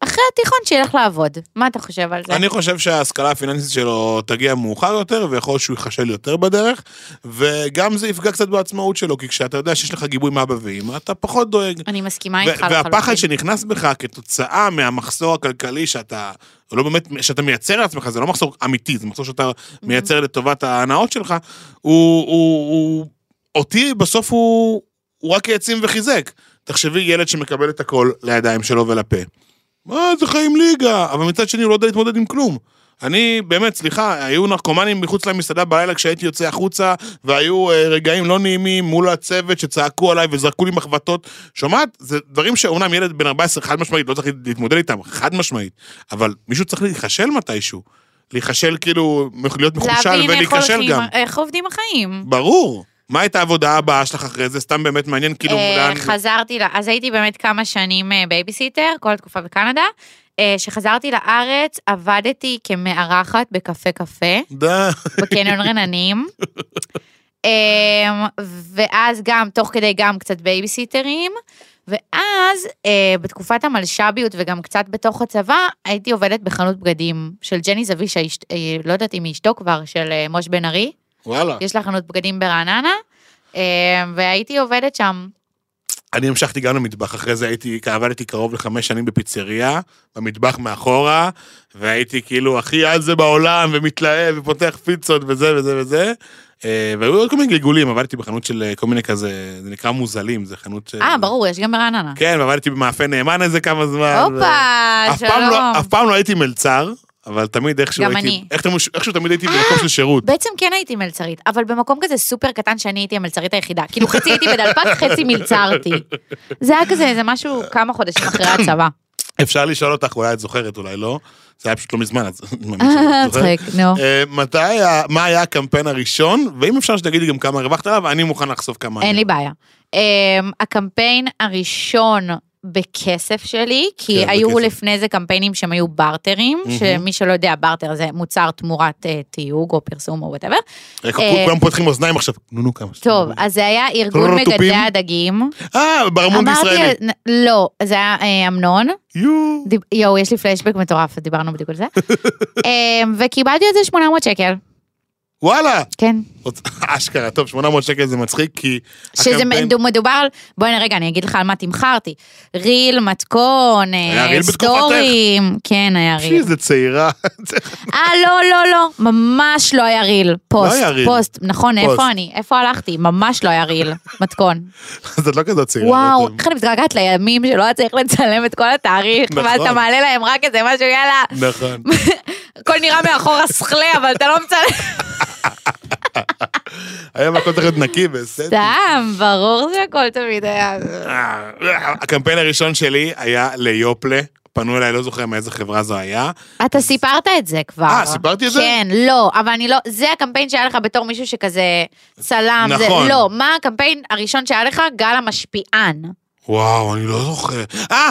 אחרי התיכון שילך לעבוד. מה אתה חושב על זה? אני חושב שההשכלה הפיננסית שלו תגיע מאוחר יותר, ויכול להיות שהוא ייכשל יותר בדרך, וגם זה יפגע קצת בעצמאות שלו, כי כשאתה יודע שיש לך גיבוי מאבא ואמא, אתה פחות דואג. אני מסכימה איתך לחלוטין. והפחד שנכנס בך כתוצאה מהמחסור הכלכלי שאתה, לא באמת, שאתה מייצר לעצמך, זה לא מחסור אמיתי, זה מחסור שאתה מייצר לטובת ההנאות שלך, הוא, הוא, הוא, אותי בסוף הוא, הוא רק העצים וחיזק. תחשבי ילד שמקבל את הכל לידיים שלו ולפה. מה, זה חיים ליגה, אבל מצד שני הוא לא יודע להתמודד עם כלום. אני, באמת, סליחה, היו נרקומנים מחוץ למסעדה בלילה כשהייתי יוצא החוצה, והיו אה, רגעים לא נעימים מול הצוות שצעקו עליי וזרקו לי מחבטות. שומעת? זה דברים שאומנם ילד בן 14 חד משמעית לא צריך להתמודד איתם, חד משמעית. אבל מישהו צריך להיכשל מתישהו. להיכשל כאילו, להיות נחשל להבין ולהיכשל גם. איך עובדים החיים. ברור. מה הייתה העבודה הבאה שלך אחרי זה? סתם באמת מעניין, כאילו, אה, לאן... חזרתי, אז הייתי באמת כמה שנים אה, בייביסיטר, כל התקופה בקנדה. אה, כשחזרתי לארץ, עבדתי כמארחת בקפה קפה, די. בקניון רעננים. אה, ואז גם, תוך כדי גם קצת בייביסיטרים. ואז, אה, בתקופת המלש"ביות וגם קצת בתוך הצבא, הייתי עובדת בחנות בגדים של ג'ני זביש, האשת- אה, לא יודעת אם היא אשתו כבר, של אה, מוש בן ארי. וואלה. יש לה חנות בגדים ברעננה. אה, והייתי עובדת שם. אני המשכתי גם למטבח, אחרי זה הייתי, עבדתי קרוב לחמש שנים בפיצריה, במטבח מאחורה, והייתי כאילו הכי על זה בעולם, ומתלהב, ופותח פיצות, וזה וזה וזה. אה, והיו עוד כל מיני גלגולים, עבדתי בחנות של אה, כל מיני כזה, זה נקרא מוזלים, זה חנות של... אה, ברור, יש גם ברעננה. כן, ועבדתי במאפה נאמן איזה כמה זמן. הופה, לא- שלום. אף פעם לא הייתי מלצר, אבל תמיד איכשהו גם הייתי... אני. אה, איך- איכשהו תמיד הייתי במקום של שירות. בעצם כן הייתי מלצרית, אבל במקום כזה סופר קטן שאני הייתי המלצרית היחידה. כאילו חצי הייתי בדלפק, חצי מלצרתי. זה היה כזה, זה משהו כמה חודשים אחרי הצבא. אפשר לשאול אותך, אולי את זוכרת, אולי לא. זה היה פשוט לא מזמן, אז אה. צחק, נו. אה, מתי, מה היה הקמפיין הראשון, ואם אפשר שתגידי גם כמה הרווחת עליו, אני מוכן לחשוף כמה. אין לי בעיה. הקמפיין הראשון בכסף שלי, כי כן, היו בכסף. לפני זה קמפיינים שהם היו ברטרים, מהמם. שמי שלא יודע, ברטר זה מוצר תמורת אה, תיוג או פרסום או whatever. איך אה, כולם פותחים אוזניים עכשיו, נו נו כמה. טוב. אז זה היה ארגון? מגדלי הדגים. אה, בר מונד ישראלי. לא, זה היה אה, אמנון. יואו. יואו, יש לי פלשבק מטורף, דיברנו בדיוק על זה. וקיבלתי על זה 800 שקל, וואלה. כן. אשכרה, טוב, 800 שקל זה מצחיק, כי... שזה הקמפיין- מדו- מדובר על, בואי רגע, אני אגיד לך על מה התמכרתי. ריל, מתכון, אה, ריל? סטורים, כן, היה ריל. איזה צעירה. אה, לא, לא, לא, ממש לא היה ריל. פוסט, היה ריל. פוסט, נכון, פוסט. איפה אני? איפה הלכתי? ממש לא היה ריל, מתכון. אז את לא כזאת צעירה. וואו, רותם. איך אני מתגעגעת לימים שלא היה צריך לצלם את כל התהליך, נכון. ואתה מעלה להם רק איזה משהו, יאללה, נכון. הכל נראה מאחורה סכלה, אבל אתה לא מצלם. היום הכל צריך להיות נקי וסטי. סתם, ברור שהכל תמיד היה. הקמפיין הראשון שלי היה ליופלה. פנו אליי, לא זוכר מאיזה חברה זו היה. אתה סיפרת את זה כבר. אה, סיפרתי את זה? כן, לא, אבל אני לא, זה הקמפיין שהיה לך בתור מישהו שכזה צלם. זה- נכון. לא, מה הקמפיין הראשון שהיה לך? גל המשפיען. וואו, אני לא זוכר. אה,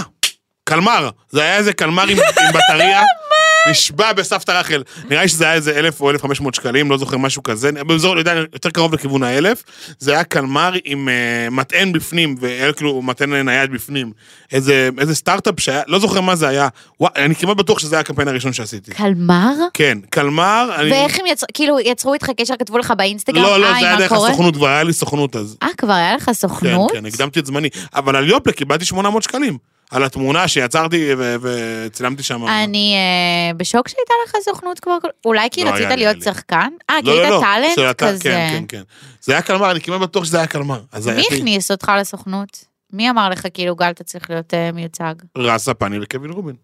קלמר. זה היה איזה קלמר עם עם בטריה. נשבע בסבתא רחל. נראה לי שזה היה איזה אלף או אלף חמש מאות שקלים, לא זוכר משהו כזה. באזור, לא יודע, יותר קרוב לכיוון האלף. זה היה קלמר עם אה, מטען בפנים, והיה כאילו מטען נייד בפנים. איזה איזה סטארט-אפ שהיה, לא זוכר מה זה היה. וואי, אני כמעט בטוח שזה היה הקמפיין הראשון שעשיתי. קלמר? כן, קלמר. אני- ואיך הם יצרו, כאילו, יצרו איתך קשר, כתבו לך באינסטגרם, לא, לא, היי, זה היה דרך? הסוכנות, כבר היה לי סוכנות אז. אה, כבר היה לך כן, סוכנות? כן, הקדמתי את זמני. אבל על יופלה קיבלתי 800 שקלים. על התמונה שיצרתי וצילמתי שם. אני אה, בשוק שהייתה לך סוכנות כבר, אולי כי לא, רצית להיות. שחקן? אה, כי לא, לא, היית לא, טאלנט כזה. כן, כן, כן. זה היה קלמר, אני כמעט בטוח שזה היה קלמר. מי הכניס אותך לסוכנות? מי אמר לך כאילו גל אתה צריך להיות אה, מיוצג? רז ספני וקווין רובין.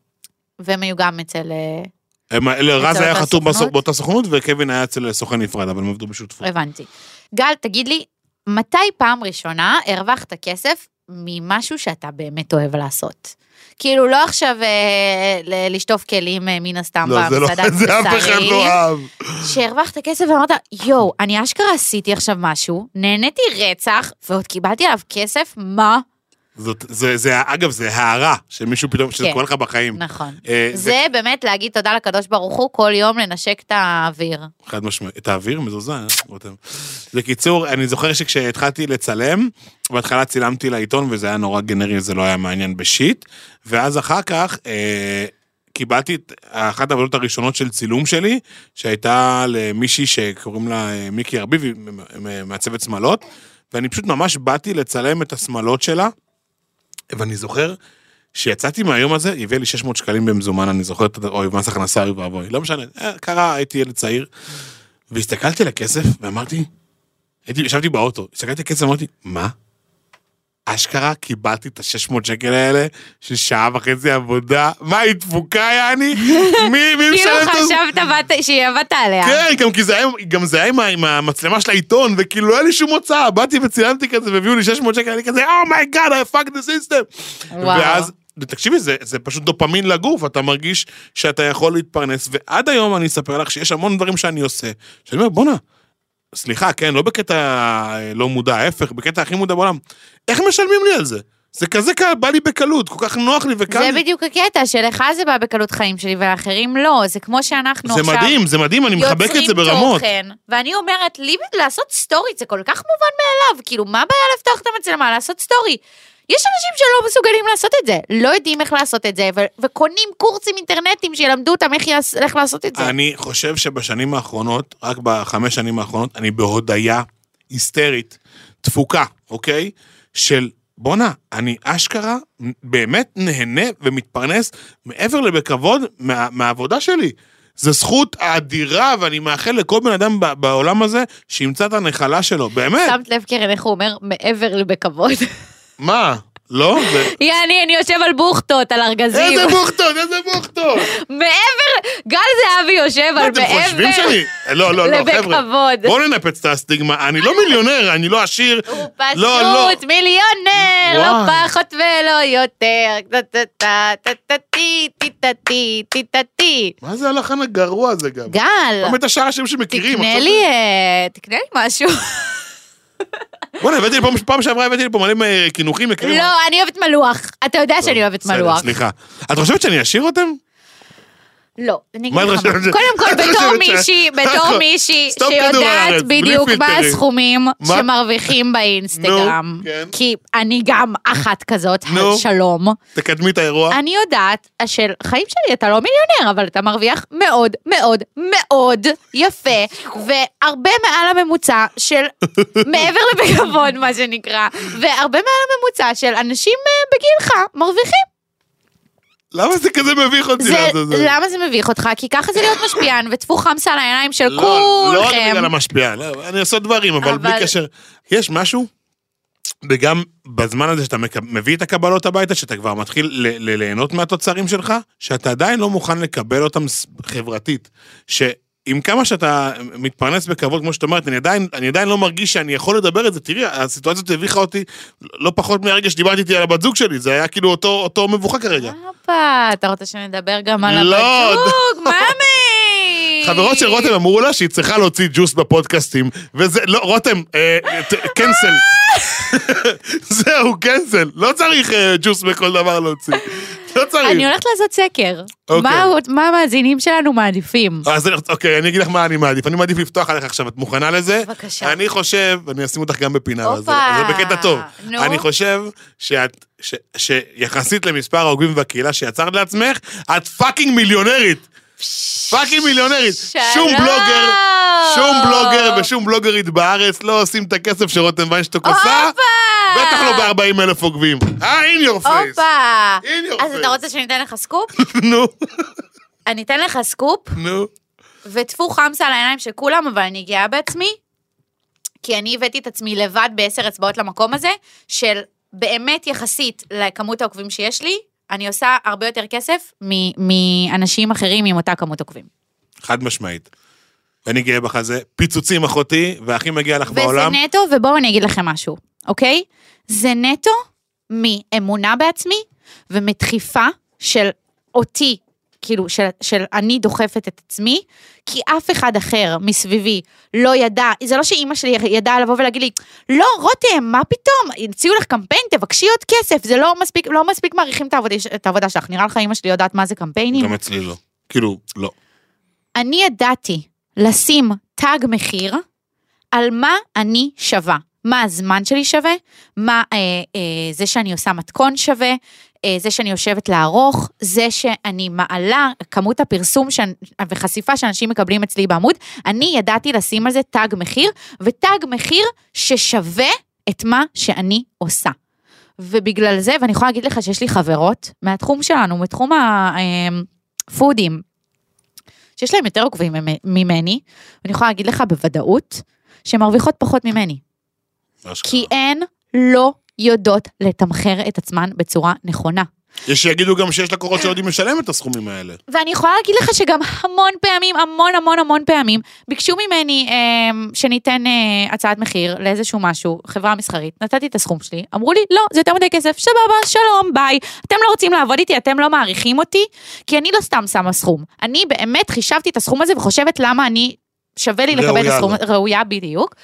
והם היו גם אצל... אה, רז היה חתום? באותה סוכנות וקווין היה אצל סוכן נפרד, אבל הם עבדו בשותפות. הבנתי. גל, תגיד לי, מתי פעם ראשונה הרווחת כסף ממשהו שאתה באמת אוהב לעשות? כאילו, לא עכשיו אה, ל- לשטוף כלים אה, מן הסתם לא, זה לא, במסעדת זה אף אחד בשרים, לא אהב. שהרווחת כסף ואמרת, יואו, אני אשכרה עשיתי עכשיו משהו, נהניתי רצח, ועוד קיבלתי עליו כסף, מה? זאת, זה, זה, אגב, זה הערה של מישהו פתאום, שזה כן. קורה לך בחיים. נכון. אה, זה באמת להגיד תודה לקדוש ברוך הוא, כל יום לנשק את האוויר. חד משמעית. את האוויר מזוזה, אה? רותם. בקיצור, אני זוכר שכשהתחלתי לצלם, בהתחלה צילמתי לעיתון וזה היה נורא גנרי, זה לא היה מעניין בשיט, ואז אחר כך אה, קיבלתי את אחת העבודות הראשונות של צילום שלי, שהייתה למישהי שקוראים לה אה, מיקי ארביבי, מעצבת שמלות, ואני פשוט ממש באתי לצלם את השמלות שלה, ואני זוכר שיצאתי מהיום הזה, היא הביאה לי 600 שקלים במזומן, אני זוכר את. אוי, מס הכנסה, אוי ואבוי, לא משנה, אה, קרה, הייתי ילד צעיר. והסתכלתי על הכסף ואמרתי, הייתי, ישבתי באוטו, הסתכלתי על הכסף ואמרתי, מה? אשכרה קיבלתי את ה-600 שקל האלה של שעה וחצי עבודה, מה, היא דפוקה יעני? מי, מי כאילו משלם את זה? חשבת בת- שאת עובדת עליה. כן, גם כי זה היה, גם זה היה עם, המצלמה של העיתון, וכאילו לא היה לי שום הוצאה, באתי וצילמתי כזה, והביאו לי 600 שקל, אני כזה, oh my god, I fuck the system. ואז, תקשיבי, זה, זה פשוט דופמין לגוף, אתה מרגיש שאתה יכול להתפרנס, ועד היום אני אספר לך שיש המון דברים שאני עושה, שאני אומר, בואנה, סליחה, כן, לא בקטע אה, לא מודע, ההפך, בקטע הכי מודע בעולם, איך משלמים לי על זה? זה כזה קל, בא לי בקלות, כל כך נוח לי וקל זה לי. בדיוק הקטע, שלך זה בא בקלות חיים שלי ולאחרים לא, זה כמו שאנחנו זה עכשיו... מדהים, זה מדהים, אני מחבק את זה ברמות. תוכן, ואני אומרת, לי לעשות סטורי זה כל כך מובן מאליו, כאילו, מה הבעיה לפתוח את המצלמה, לעשות סטורי? יש אנשים שלא מסוגלים לעשות את זה, לא יודעים איך לעשות את זה, ו- וקונים קורסים אינטרנטיים שילמדו אותם איך, יעש- איך לעשות את זה. אני חושב שבשנים האחרונות, רק בחמש שנים האחרונות, אני בהודיה היסטרית, תפוקה, אוקיי? של בואנה, אני אשכרה באמת נהנה ומתפרנס מעבר לבכבוד מה, מהעבודה שלי. זו זכות אדירה, ואני מאחל לכל בן אדם ב- בעולם הזה שימצא את הנחלה שלו, באמת. שמת לב, קרן, איך הוא אומר, מעבר לבכבוד. מה? לא? יעני, אני יושב על בוכטות, על ארגזים. איזה בוכטות, איזה בוכטות. מעבר, גל זהבי יושב על אתם חושבים מעבר שאני... לא, לא, לא, חבר'ה. בואו ננפץ את הסטיגמה. אני לא מיליונר, אני לא עשיר. הוא לא, לא. פשוט מיליונר, לא. פחות ולא יותר. טה-טה-טה-טה-טי, טי-טה-טי, טי-טה-טי. מה זה הלחן הגרוע הזה גם? גל, גם את השאר השם שמכירים. אה, תקנה לי משהו. בוא'נה, הבאתי לפה, פעם שעברה הבאתי לפה מלא אה, קינוחים. לא, אני אוהבת מלוח. אתה יודע שאני אוהבת מלוח. סליחה. את חושבת שאני אשאיר אותם? לא, אני אגיד לך. קודם כל, בתור מישהי, בתור. מישהי שיודעת בדיוק מה. הסכומים? שמרוויחים באינסטגרם, כן. כי אני גם אחת כזאת. שלום. תקדמי את האירוע. אני יודעת של חיים שלי, אתה לא מיליונר, אבל אתה מרוויח מאוד מאוד מאוד יפה, והרבה מעל הממוצע של, מעבר לבכבוד, מה שנקרא, והרבה מעל הממוצע של אנשים אה, בגילך מרוויחים. למה זה כזה מביך אותי? זה, לעזאזל? למה זה מביך אותך? כי ככה זה להיות משפיען, וטפו חמסה על העיניים של לא, לא רק כולכם. בגלל המשפיע, לא, אני עושה דברים, אבל בלי אבל- קשר. יש משהו, וגם בזמן הזה שאתה מביא את הקבלות הביתה, שאתה כבר מתחיל ליהנות מהתוצרים שלך, שאתה עדיין לא מוכן לקבל אותם חברתית. שעם כמה שאתה מתפרנס בכבוד, כמו שאת אומרת, אני עדיין, אני עדיין לא מרגיש שאני יכול לדבר את זה. תראי, הסיטואציה הזאת הביכה אותי לא פחות מהרגע שדיברתי איתי על הבת זוג שלי, זה היה כאילו אותו, אותו מבוכה כרגע. הופה, אתה רוצה שנדבר גם על לא, הבת זוג? מאמי! חברות של רותם אמרו לה שהיא צריכה להוציא ג'וס בפודקאסטים, וזה, לא, רותם, אה, קנסל. זהו, קנסל. לא צריך אה, ג'וס בכל דבר להוציא. לא צריך. אני הולכת לעשות סקר. אוקיי. מה- מה המאזינים שלנו מעדיפים? אז אוקיי, אני אגיד לך מה אני מעדיף. אני מעדיף לפתוח עליך עכשיו, את מוכנה לזה? בבקשה. אני חושב, אני אשים אותך גם בפינה, זה בקטע טוב. נו. אני חושב שאת, ש- שיחסית למספר העוקבים והקהילה שיצרת לעצמך, את fucking מיליונרית. fucking מיליונרית. שום. בלוגר, שום בלוגר ושום בלוגרית בארץ לא עושים את הכסף שרותם ויינשטוק עושה. הופה! בטח לא ב-40 אלף עוקבים. אה, in your face. הופה! In your face אתה. רוצה שאני אתן לך סקופ? נו, אני אתן לך סקופ, נו. וטפו חמסה על העיניים של כולם, אבל אני גאה בעצמי, כי אני הבאתי את עצמי לבד בעשר אצבעות למקום הזה, של באמת יחסית לכמות העוקבים שיש לי, אני עושה הרבה יותר כסף מאנשים אחרים עם אותה כמות עוקבים. חד משמעית. ואני גאה בך על זה. פיצוצים אחותי, והכי מגיע לך וזה בעולם. נטו, ובואו אני אגיד לכם משהו, אוקיי? זה נטו מאמונה בעצמי ומדחיפה של אותי, כאילו, של, של אני דוחפת את עצמי, כי אף אחד אחר מסביבי לא ידע, זה לא שאימא שלי ידעה לבוא ולהגיד לי, לא, רותם, מה פתאום, הציעו לך קמפיין, תבקשי עוד כסף, זה לא מספיק, לא מספיק מעריכים את העבודה, את העבודה שלך, נראה לך אימא שלי יודעת מה זה קמפיינים? גם אצלי לא. כאילו, לא. אני ידעתי לשים תג מחיר על מה אני שווה. מה הזמן שלי שווה, מה אה, אה, זה שאני עושה מתכון שווה, אה, זה שאני יושבת לערוך, זה שאני מעלה כמות הפרסום ש... וחשיפה שאנשים מקבלים אצלי בעמוד, אני ידעתי לשים על זה תג מחיר, ותג מחיר ששווה את מה שאני עושה. ובגלל זה, ואני יכולה להגיד לך שיש לי חברות מהתחום שלנו, מתחום ה foodים, שיש להם יותר עוקבים ממ- ממני, ואני יכולה להגיד לך בוודאות, שהן מרוויחות פחות ממני. כי הן לא יודעות לתמחר את עצמן בצורה נכונה. יש שיגידו גם שיש לקוחות שלא יודעים לשלם את הסכומים האלה. ואני יכולה להגיד לך שגם המון פעמים, המון המון המון פעמים, ביקשו ממני אה, שניתן אה, הצעת מחיר לאיזשהו משהו, חברה מסחרית, נתתי את הסכום שלי, אמרו לי, לא, זה יותר מדי כסף, סבבה, שלום, ביי. אתם לא רוצים לעבוד איתי, אתם לא מעריכים אותי, כי אני לא סתם שמה סכום. אני באמת חישבתי את הסכום הזה וחושבת למה אני, שווה לי לקבל את הסכום. ראויה בדיוק.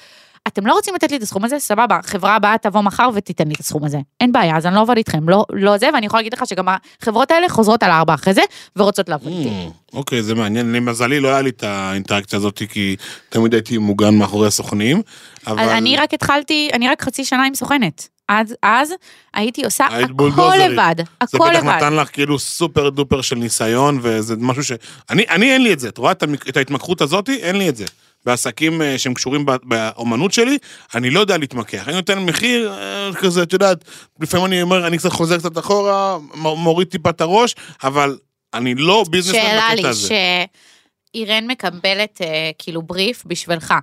אתם לא רוצים לתת לי את הסכום הזה, סבבה, חברה הבאה תבוא מחר ותיתן לי את הסכום הזה. אין בעיה, אז אני לא עובד איתכם, לא, לא זה, ואני יכולה להגיד לך שגם החברות האלה חוזרות על הארבע אחרי זה, ורוצות לעבוד איתי. Mm, אוקיי, זה מעניין. למזלי לא היה לי את האינטראקציה הזאת, כי תמיד הייתי מוגן מאחורי הסוכנים. אבל... אני רק התחלתי, אני רק חצי שנה עם סוכנת. אז, אז הייתי עושה הכל בולדוזרית. לבד, זה הכל בטח לבד. נתן לך כאילו סופר דופר של ניסיון, וזה משהו ש... אני, אני אין לי את זה, את רואה. את ההתמקחות הזאת? אין לי את זה. בעסקים אה, שהם קשורים באומנות שלי, אני לא יודע להתמקח. אני נותן מחיר אה, כזה, את יודעת, לפעמים אני אומר, אני קצת חוזר קצת אחורה, מוריד טיפה את הראש, אבל אני לא ביזנסמן שאלה לי, בקטע הזה. שאירן מקבלת אה, כאילו בריף בשבילך.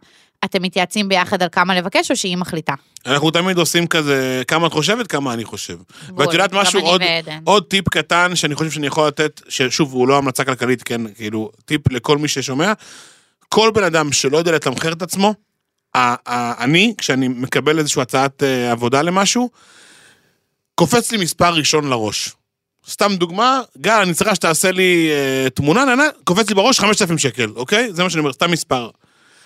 אתם מתייעצים ביחד על כמה לבקש או שהיא מחליטה? אנחנו תמיד עושים כזה, כמה את חושבת, כמה אני חושב. ואת יודעת משהו, עוד. עוד טיפ קטן שאני חושב שאני יכול לתת, ששוב, הוא לא המלצה כלכלית, כן, כאילו, טיפ לכל מי ששומע, כל בן אדם שלא יודע לתמחר את עצמו, אני, כשאני מקבל איזושהי הצעת אה, עבודה למשהו, קופץ לי מספר ראשון לראש. סתם דוגמה, גל, אני צריכה שתעשה לי אה, תמונה, ננה, קופץ לי בראש 5,000 שקל, אוקיי? זה מה שאני אומר, סתם מספר.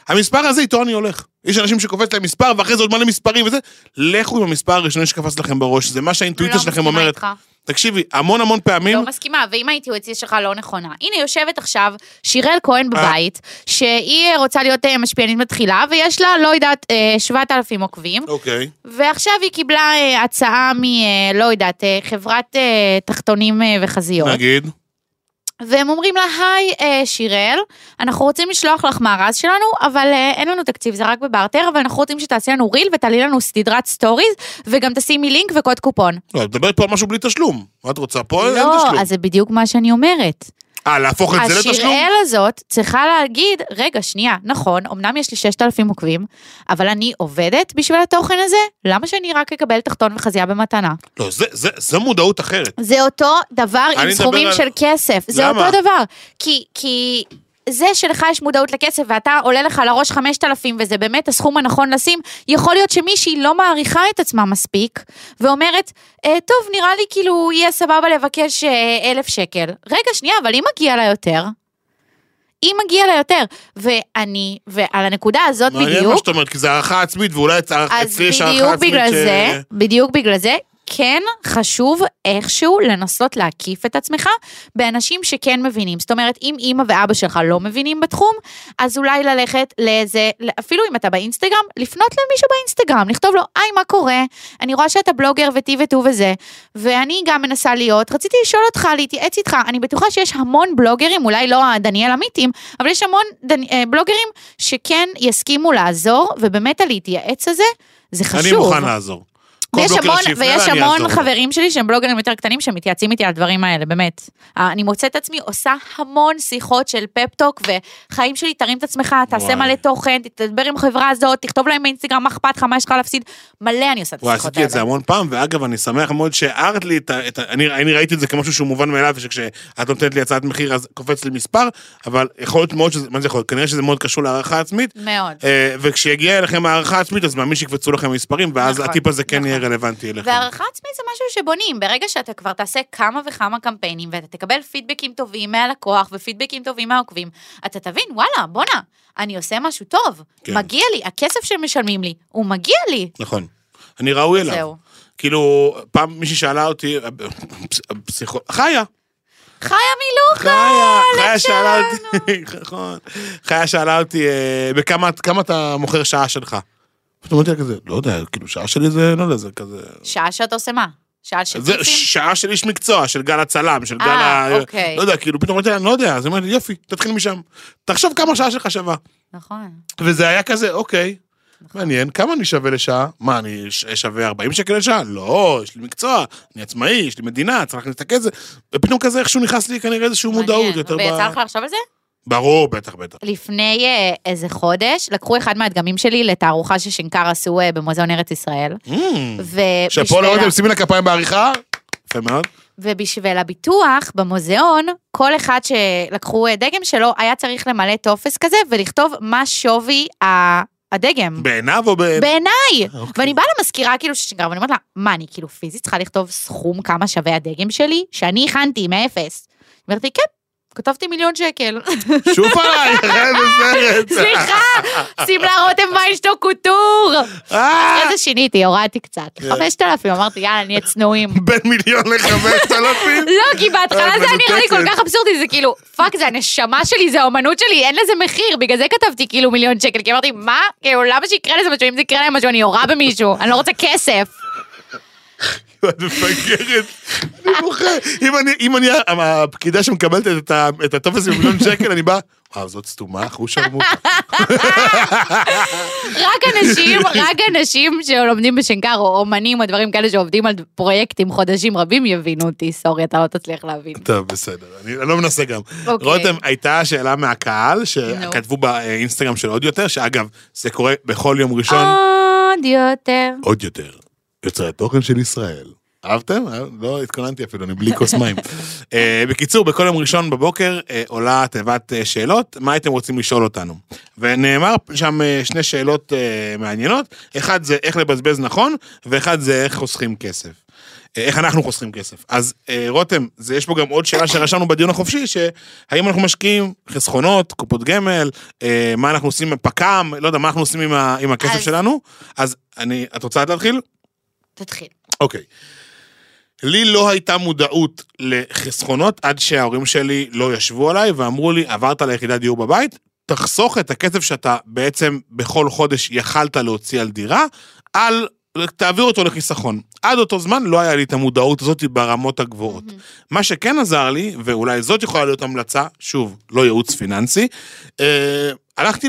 המספר הזה איתו אני הולך. יש אנשים שקופץ להם מספר, ואחרי זה עוד מלא מספרים וזה. לכו עם המספר הראשוני שקפץ לכם בראש, זה מה שהאינטואיציה לא שלכם אומרת. איתך. תקשיבי, המון המון פעמים, לא מסכימה, ואם האינטואיציה שלך לא נכונה. הנה, יושבת עכשיו שיראל כהן בבית, שהיא רוצה להיות אה, משפיענית מתחילה, ויש לה, לא יודעת, אה, 7,000 עוקבים, אוקיי, ועכשיו היא קיבלה אה, הצעה מ... אה, לא יודעת, אה, חברת אה, תחתונים אה, וחזיות. נגיד, והם אומרים לה, היי אה, שיראל, אנחנו רוצים לשלוח לך מארז שלנו, אבל אה, אין לנו תקציב, זה רק בברטר, אבל אנחנו רוצים שתעשי לנו ריל ותעלי לנו סדרת סטוריז, וגם תשימי לינק וקוד קופון. לא, את מדברת פה על משהו בלי תשלום. מה את רוצה? פה אין לא, תשלום. אז זה בדיוק מה שאני אומרת. אה, להפוך את זה לתשלום? השיראל הזאת צריכה להגיד, רגע, שנייה, נכון, אמנם יש לי 6,000 עוקבים, אבל אני עובדת בשביל התוכן הזה, למה שאני רק אקבל תחתון וחזייה במתנה? לא, זה- זה- זה מודעות אחרת. זה אותו דבר עם סכומים על- של כסף, זה למה? אותו דבר. כי, כי זה שלך יש מודעות לכסף ואתה עולה לך לראש 5,000 וזה באמת הסכום הנכון לשים, יכול להיות שמישהי לא מעריכה את עצמה מספיק, ואומרת, אה, טוב, נראה לי כאילו יהיה סבבה לבקש אה, אלף שקל. רגע, שנייה, אבל אם מגיע לה יותר, אם מגיע לה יותר, ואני, ועל הנקודה הזאת מעניין מה בדיוק, שאת אומרת, כי זה הערכה עצמית, ואולי אצ- אז אצלי יש הערכה בדיוק עצמית בגלל ש... זה, בדיוק בגלל זה, כן חשוב איכשהו לנסות להקיף את עצמך באנשים שכן מבינים. זאת אומרת, אם אימא ואבא שלך לא מבינים בתחום, אז אולי ללכת לאיזה, אפילו אם אתה באינסטגרם, לפנות למישהו באינסטגרם, לכתוב לו, היי, מה קורה? אני רואה שאתה בלוגר וטי וטו וזה, ואני גם מנסה להיות, רציתי לשאול אותך, להתייעץ איתך, אני בטוחה שיש המון בלוגרים, אולי לא הדניאל עמיתים, אבל יש המון דנ... אה, בלוגרים שכן יסכימו לעזור, ובאמת הלהתייעץ הזה, זה חשוב. אני מוכן לעזור. ויש המון, ויש המון. חברים שלי שהם בלוגרים יותר קטנים שמתייעצים איתי על הדברים האלה, באמת. אני מוצאת את עצמי עושה המון שיחות של פפטוק, וחיים שלי, תרים את עצמך, תעשה וואי. מלא תוכן, תדבר עם החברה הזאת, תכתוב להם באינסטגרם, מה אכפת לך, מה יש לך להפסיד. מלא אני עושה את וואי, השיחות עשיתי את זה האלה. המון פעם, ואגב, אני שמח מאוד שהערת לי את ה... את ה- אני אני ראיתי את זה כמשהו שהוא מובן מאליו, שכשאת נותנת לי הצעת מחיר אז קופץ לי מספר, אבל יכול להיות מאוד שזה, מה זה יכול להיות? כנראה שזה מאוד קשור להערכה עצמית. מאוד. אה, וכשיגיע אליכם הערכה עצמית, אז מאמין שיקפצו לכם מספרים, ואז נכון, הטיפ הזה כן נכון. רלוונטי אליכם. והערכה עצמית זה משהו שבונים, ברגע שאתה כבר תעשה כמה וכמה קמפיינים ואתה תקבל פידבקים טובים מהלקוח ופידבקים טובים מהעוקבים, אתה תבין, וואלה, בואנה, אני עושה משהו טוב, כן. מגיע לי, הכסף שמשלמים לי, הוא מגיע לי. נכון. אני ראוי אליו. זהו. כאילו, פעם מישהי שאלה אותי, פסיכו... חיה. חיה מילוכה, חיה, חיה שאלה אותי, נכון. חיה שאלה אותי, אה, בכמה כמה אתה מוכר שעה שלך? פתאום אמרתי לה כזה, לא יודע, כאילו שעה שלי זה, לא יודע, זה כזה... שעה שאתה עושה מה? שעה של טיפים? שעה של איש מקצוע, של גל הצלם, של גל אה, ה... אוקיי. לא יודע, כאילו, פתאום אמרתי לה, לא יודע, אז היא אומרת לי, יופי, תתחיל משם. תחשוב כמה שעה שלך שווה. נכון. וזה היה כזה, אוקיי, מעניין, כמה אני שווה לשעה? מה, אני שווה 40 שקל לשעה? לא, יש לי מקצוע, אני עצמאי, יש לי מדינה, צריך להכניס את הכסף. ופתאום כזה איכשהו נכנס לי כנראה איזשהו מודעות. יותר ויצא ב... לך לחשוב על זה? ברור, בטח, בטח. לפני אה, איזה חודש, לקחו אחד מהדגמים שלי לתערוכה ששנקר עשו אה, במוזיאון ארץ ישראל. Mm. ובשביל שאפו ה- לרותם, שימי לה כפיים בעריכה. יפה מאוד. ובשביל הביטוח במוזיאון, כל אחד שלקחו אה, דגם שלו היה צריך למלא טופס כזה ולכתוב מה שווי ה- הדגם. בעיניו או ב... בעיניי. אוקיי. ואני באה למזכירה כאילו בשנקר, ואני אומרת לה, מה, אני כאילו פיזית צריכה לכתוב סכום כמה שווה הדגם שלי? שאני הכנתי מאפס. היא אומרת לי, כן, כתבתי מיליון שקל. שוב עליי, בסרט. סליחה, שים לה רותם ויינשטוק קוטור. אה, אחרי זה שיניתי, הורדתי קצת. כן. חמשת אלפים, אמרתי, יאללה, נהיה צנועים. בין מיליון לחמשת אלפים. לא, כי בהתחלה זה נראה לי כל. כך אבסורדי, זה כאילו, fuck, זה הנשמה שלי, זה האומנות שלי, אין לזה מחיר, בגלל זה כתבתי כאילו מיליון שקל, כי אמרתי, מה? כאילו, למה שיקרה לזה משהו, אם זה יקרה להם משהו, אני יורה במישהו, אני לא רוצה כסף. את מפגרת, אני בוכה. אם אני, אם אני הפקידה שמקבלת את הטופס עם מיליון שקל, אני בא, וואו, זאת סתומה, אחו שרמוטה. רק אנשים, רק אנשים שלומדים בשנקר או אומנים או דברים כאלה שעובדים על פרויקטים חודשים רבים יבינו אותי, סורי, אתה לא תצליח להבין. טוב, בסדר, אני אני לא מנסה גם. אוקיי. רותם, הייתה שאלה מהקהל, שכתבו באינסטגרם של עוד יותר, שאגב, זה קורה בכל יום ראשון, עוד יותר. עוד יותר. יוצרי התוכן של ישראל. אהבתם? אה, לא התכוננתי אפילו, אני בלי כוס מים. אה, בקיצור, בכל יום ראשון בבוקר אה, עולה תיבת שאלות, מה הייתם רוצים לשאול אותנו? ונאמר שם שני שאלות מעניינות, אחד זה איך לבזבז נכון, ואחד זה איך חוסכים כסף. איך אנחנו חוסכים כסף. אז רותם, זה, יש פה גם עוד שאלה שרשמנו בדיון החופשי, שהאם אנחנו משקיעים חסכונות, קופות גמל, מה אנחנו עושים, פק"ם, לא יודע, מה אנחנו עושים עם, ה, עם הכסף אז- שלנו? אז אני, את רוצה להתחיל? תתחיל. אוקיי. לי לא הייתה מודעות לחסכונות עד שההורים שלי לא ישבו עליי ואמרו לי, עברת ליחידת דיור בבית, תחסוך את הכסף שאתה בעצם בכל חודש יכלת להוציא על דירה, על, תעביר אותו לחיסכון. עד אותו זמן לא היה לי את המודעות הזאת ברמות הגבוהות. מה שכן עזר לי, ואולי זאת יכולה להיות המלצה, שוב, לא ייעוץ פיננסי, אה, הלכתי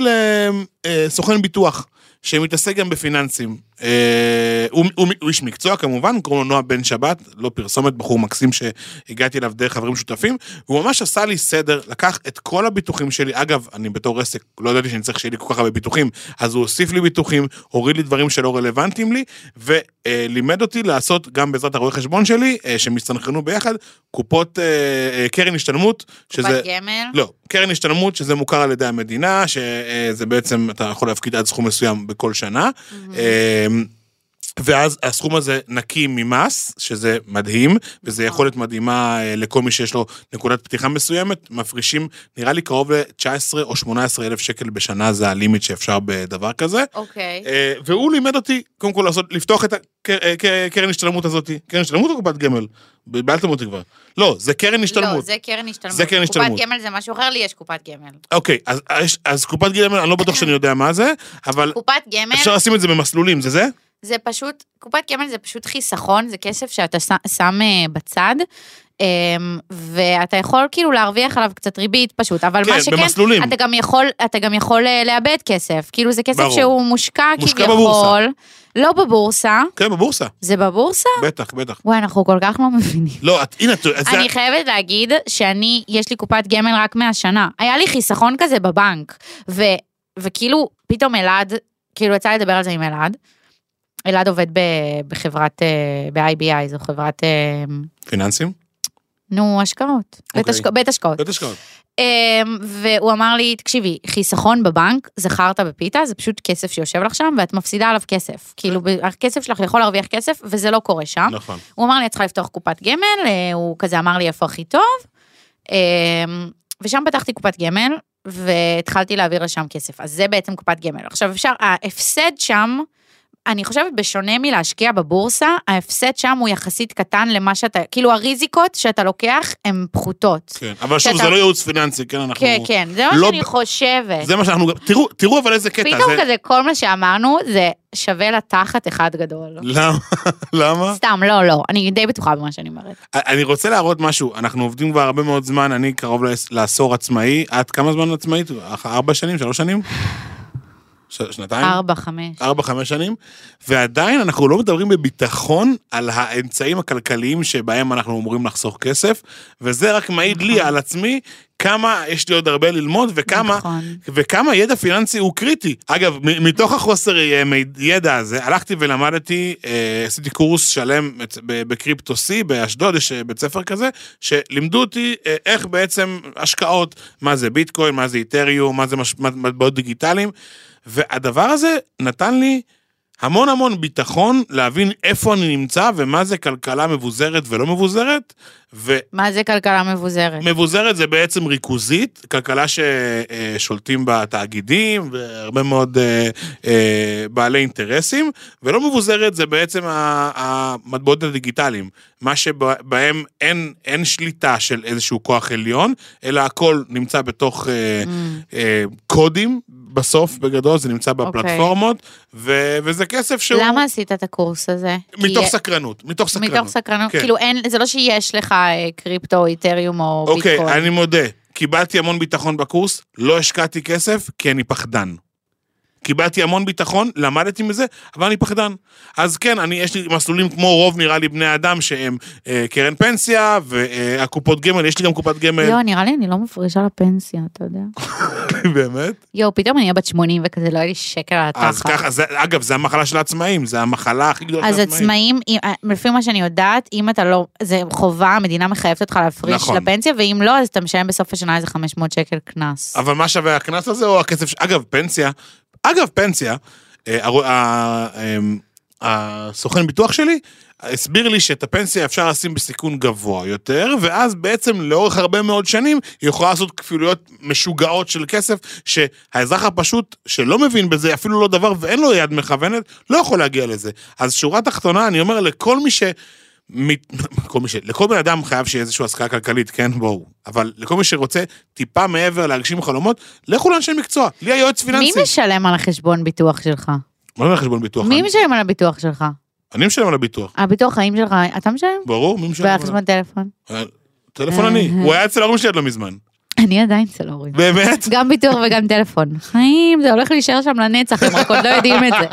לסוכן ביטוח. שמתעסק גם בפיננסים. אה, הוא, הוא, הוא איש מקצוע כמובן, קוראים לו נועה בן שבת, לא פרסומת, בחור מקסים שהגעתי אליו דרך חברים שותפים, והוא ממש עשה לי סדר, לקח את כל הביטוחים שלי, אגב, אני בתור עסק, לא ידעתי שאני צריך שיהיה לי כל כך הרבה ביטוחים, אז הוא הוסיף לי ביטוחים, הוריד לי דברים שלא רלוונטיים לי, ולימד אותי לעשות גם בעזרת הרואה חשבון שלי, אה, שהם הסתנכרנו ביחד, קופות, אה, קרן השתלמות, שזה... קופת גמל. לא, קרן השתלמות שזה מוכר על ידי המדינה, שזה בעצם אתה יכול להפקיד עד סכום מסוים בכל שנה. אמ, ואז הסכום הזה נקי ממס, שזה מדהים, וזו יכולת מדהימה אה, לכל מי שיש לו נקודת פתיחה מסוימת, מפרישים נראה לי קרוב ל-19 או 18 אלף שקל בשנה, זה הלימיט שאפשר בדבר כזה. אוקיי. אה, והוא לימד אותי, קודם כל לעשות, לפתוח את הקרן השתלמות הזאת, קרן השתלמות או קופת גמל? בלבלתם אותי כבר. לא, זה קרן לא, השתלמות. זה קרן השתלמות. זה קרן השתלמות. קופת גמל זה משהו אחר, לי יש קופת גמל. אוקיי, אז, אז קופת גמל, אני לא בטוח שאני יודע מה זה, אבל קופת גמל אפשר לשים את זה במסלולים, זה זה? זה פשוט, קופת גמל זה פשוט חיסכון, זה כסף שאתה שם אה, בצד. אמ, ואתה יכול כאילו להרוויח עליו קצת ריבית פשוט, אבל כן, מה שכן, במסלולים. אתה גם יכול, אתה גם יכול אה, לאבד כסף, כאילו זה כסף ברור. שהוא מושקע, מושקע כביכול, בבורסה. לא בבורסה, כן, בבורסה. זה בבורסה? בטח, בטח. וואי, אנחנו כל כך לא מבינים. לא, את, הנה, את, זה, אני חייבת להגיד שאני, יש לי קופת גמל רק מהשנה. היה לי חיסכון כזה בבנק, ו, וכאילו, פתאום אלעד, כאילו יצא לדבר על זה עם אלעד. אלעד עובד בחברת, אה, ב-IBI, זו חברת, אה, פיננסים? נו, השקעות. בית, אוקיי. השק... בית השקעות. בית השקעות. אה, והוא אמר לי, תקשיבי, חיסכון בבנק, חרטא בפיתה, זה פשוט כסף שיושב לך שם, ואת מפסידה עליו כסף. כאילו, הכסף שלך יכול להרוויח כסף, וזה לא קורה שם. נכון. הוא אמר לי, את צריכה לפתוח קופת גמל, אה, הוא כזה אמר לי איפה הכי טוב, אה, ושם פתחתי קופת גמל, והתחלתי להעביר לשם כסף. אז זה בעצם קופת גמל. עכשיו אפשר, ההפסד שם, אני חושבת בשונה מלהשקיע בבורסה, ההפסד שם הוא יחסית קטן למה שאתה, כאילו הריזיקות שאתה לוקח הן פחותות. כן, אבל שוב, שאתה- זה לא ייעוץ פיננסי, כן, אנחנו... כן, כן, זה מה לא שאני ב- חושבת. זה מה שאנחנו... תראו, תראו אבל איזה קטע. פתאום זה... כזה, כל מה שאמרנו זה שווה לתחת אחד גדול. למה? למה? סתם, לא, לא, אני די בטוחה במה שאני אומרת. אני רוצה להראות משהו, אנחנו עובדים כבר הרבה מאוד זמן, אני קרוב לעש- לעשור עצמאי, את כמה זמן עצמאית? ארבע שנים? שלוש שנים? ש- שנתיים? ארבע, חמש. ארבע, חמש שנים, ועדיין אנחנו לא מדברים בביטחון על האמצעים הכלכליים שבהם אנחנו אמורים לחסוך כסף, וזה רק מעיד לי על עצמי כמה יש לי עוד הרבה ללמוד וכמה, נכון. וכמה ידע פיננסי הוא קריטי. אגב, מתוך החוסר ידע הזה, הלכתי ולמדתי, אה, עשיתי קורס שלם בקריפטו C באשדוד, יש אה, בית ספר כזה, שלימדו אותי אה, איך בעצם השקעות, מה זה ביטקוין, מה זה איתריום, מה זה מטבעות דיגיטליים, והדבר הזה נתן לי המון המון ביטחון להבין איפה אני נמצא ומה זה כלכלה מבוזרת ולא מבוזרת, ו... מה זה כלכלה מבוזרת? מבוזרת זה בעצם ריכוזית, כלכלה ששולטים בה תאגידים והרבה מאוד אה, אה, בעלי אינטרסים, ולא מבוזרת זה בעצם המטבעות הדיגיטליים, מה שבהם אין, אין שליטה של איזשהו כוח עליון, אלא הכל נמצא בתוך אה, Mm. אה, קודים, בסוף, בגדול, זה נמצא אוקיי. בפלטפורמות, ו- וזה כסף שהוא... למה עשית את הקורס הזה? מתוך כי- סקרנות, מתוך סקרנות. מתוך סקרנות, כן. כאילו אין, זה לא שיש לך אה, קריפטו, איתריום או אוקיי, ביטקוין. אני מודה, קיבלתי המון ביטחון בקורס, לא השקעתי כסף, כי אני פחדן. קיבלתי המון ביטחון, למדתי מזה, אבל אני פחדן. אז כן, אני, יש לי מסלולים כמו רוב, נראה לי, בני אדם, שהם אה, קרן פנסיה, והקופות גמל, יש לי גם קופת גמל, יואו, נראה לי אני לא מפרישה לפנסיה, אתה יודע. באמת. יואו, פתאום אני אהיה בת 80 וכזה, לא יהיה לי שקל על התחת. אז ככה, זה, אגב, זה המחלה של העצמאים, זה המחלה הכי גדולה אז של העצמאים. עצמאים, אם- אה, לפי מה שאני יודעת, אם אתה לא, זה חובה, המדינה מחייבת אותך להפריש נכון. לפנסיה, ואם לא, אז אתה משלם בסוף השנה איזה 500 שקל קנס. אבל מה שווה הקנס הזה או הכסף, אגב, פנסיה, אגב, פנסיה, אה, אמ, הסוכן ביטוח שלי הסביר לי שאת הפנסיה אפשר לשים בסיכון גבוה יותר, ואז בעצם לאורך הרבה מאוד שנים היא יכולה לעשות כפילויות משוגעות של כסף, שהאזרח הפשוט שלא מבין בזה, אפילו לא דבר ואין לו יד מכוונת, לא יכול להגיע לזה. אז שורה תחתונה, אני אומר לכל מי ש... מת- כל מי ש... לכל בן אדם חייב שיהיה איזושהי השכלה כלכלית, כן, בואו. אבל לכל מי שרוצה טיפה מעבר להגשים חלומות, לכו לאנשי מקצוע. לי היועץ מי פיננסי. משלם על החשבון ביטוח שלך? מה זה חשבון ביטוח? מי אני- משלם על הביטוח שלך? אני משלם על הביטוח. הביטוח חיים שלך, אתה משלם? ברור, מי משלם? בחשבון טלפון. אה, טלפון אני. הוא היה אצל ההורים שלי עד לא מזמן. אני עדיין ההורים. באמת? גם ביטוח וגם טלפון. חיים, זה הולך להישאר שם לנצח, הם רק עוד לא יודעים את זה.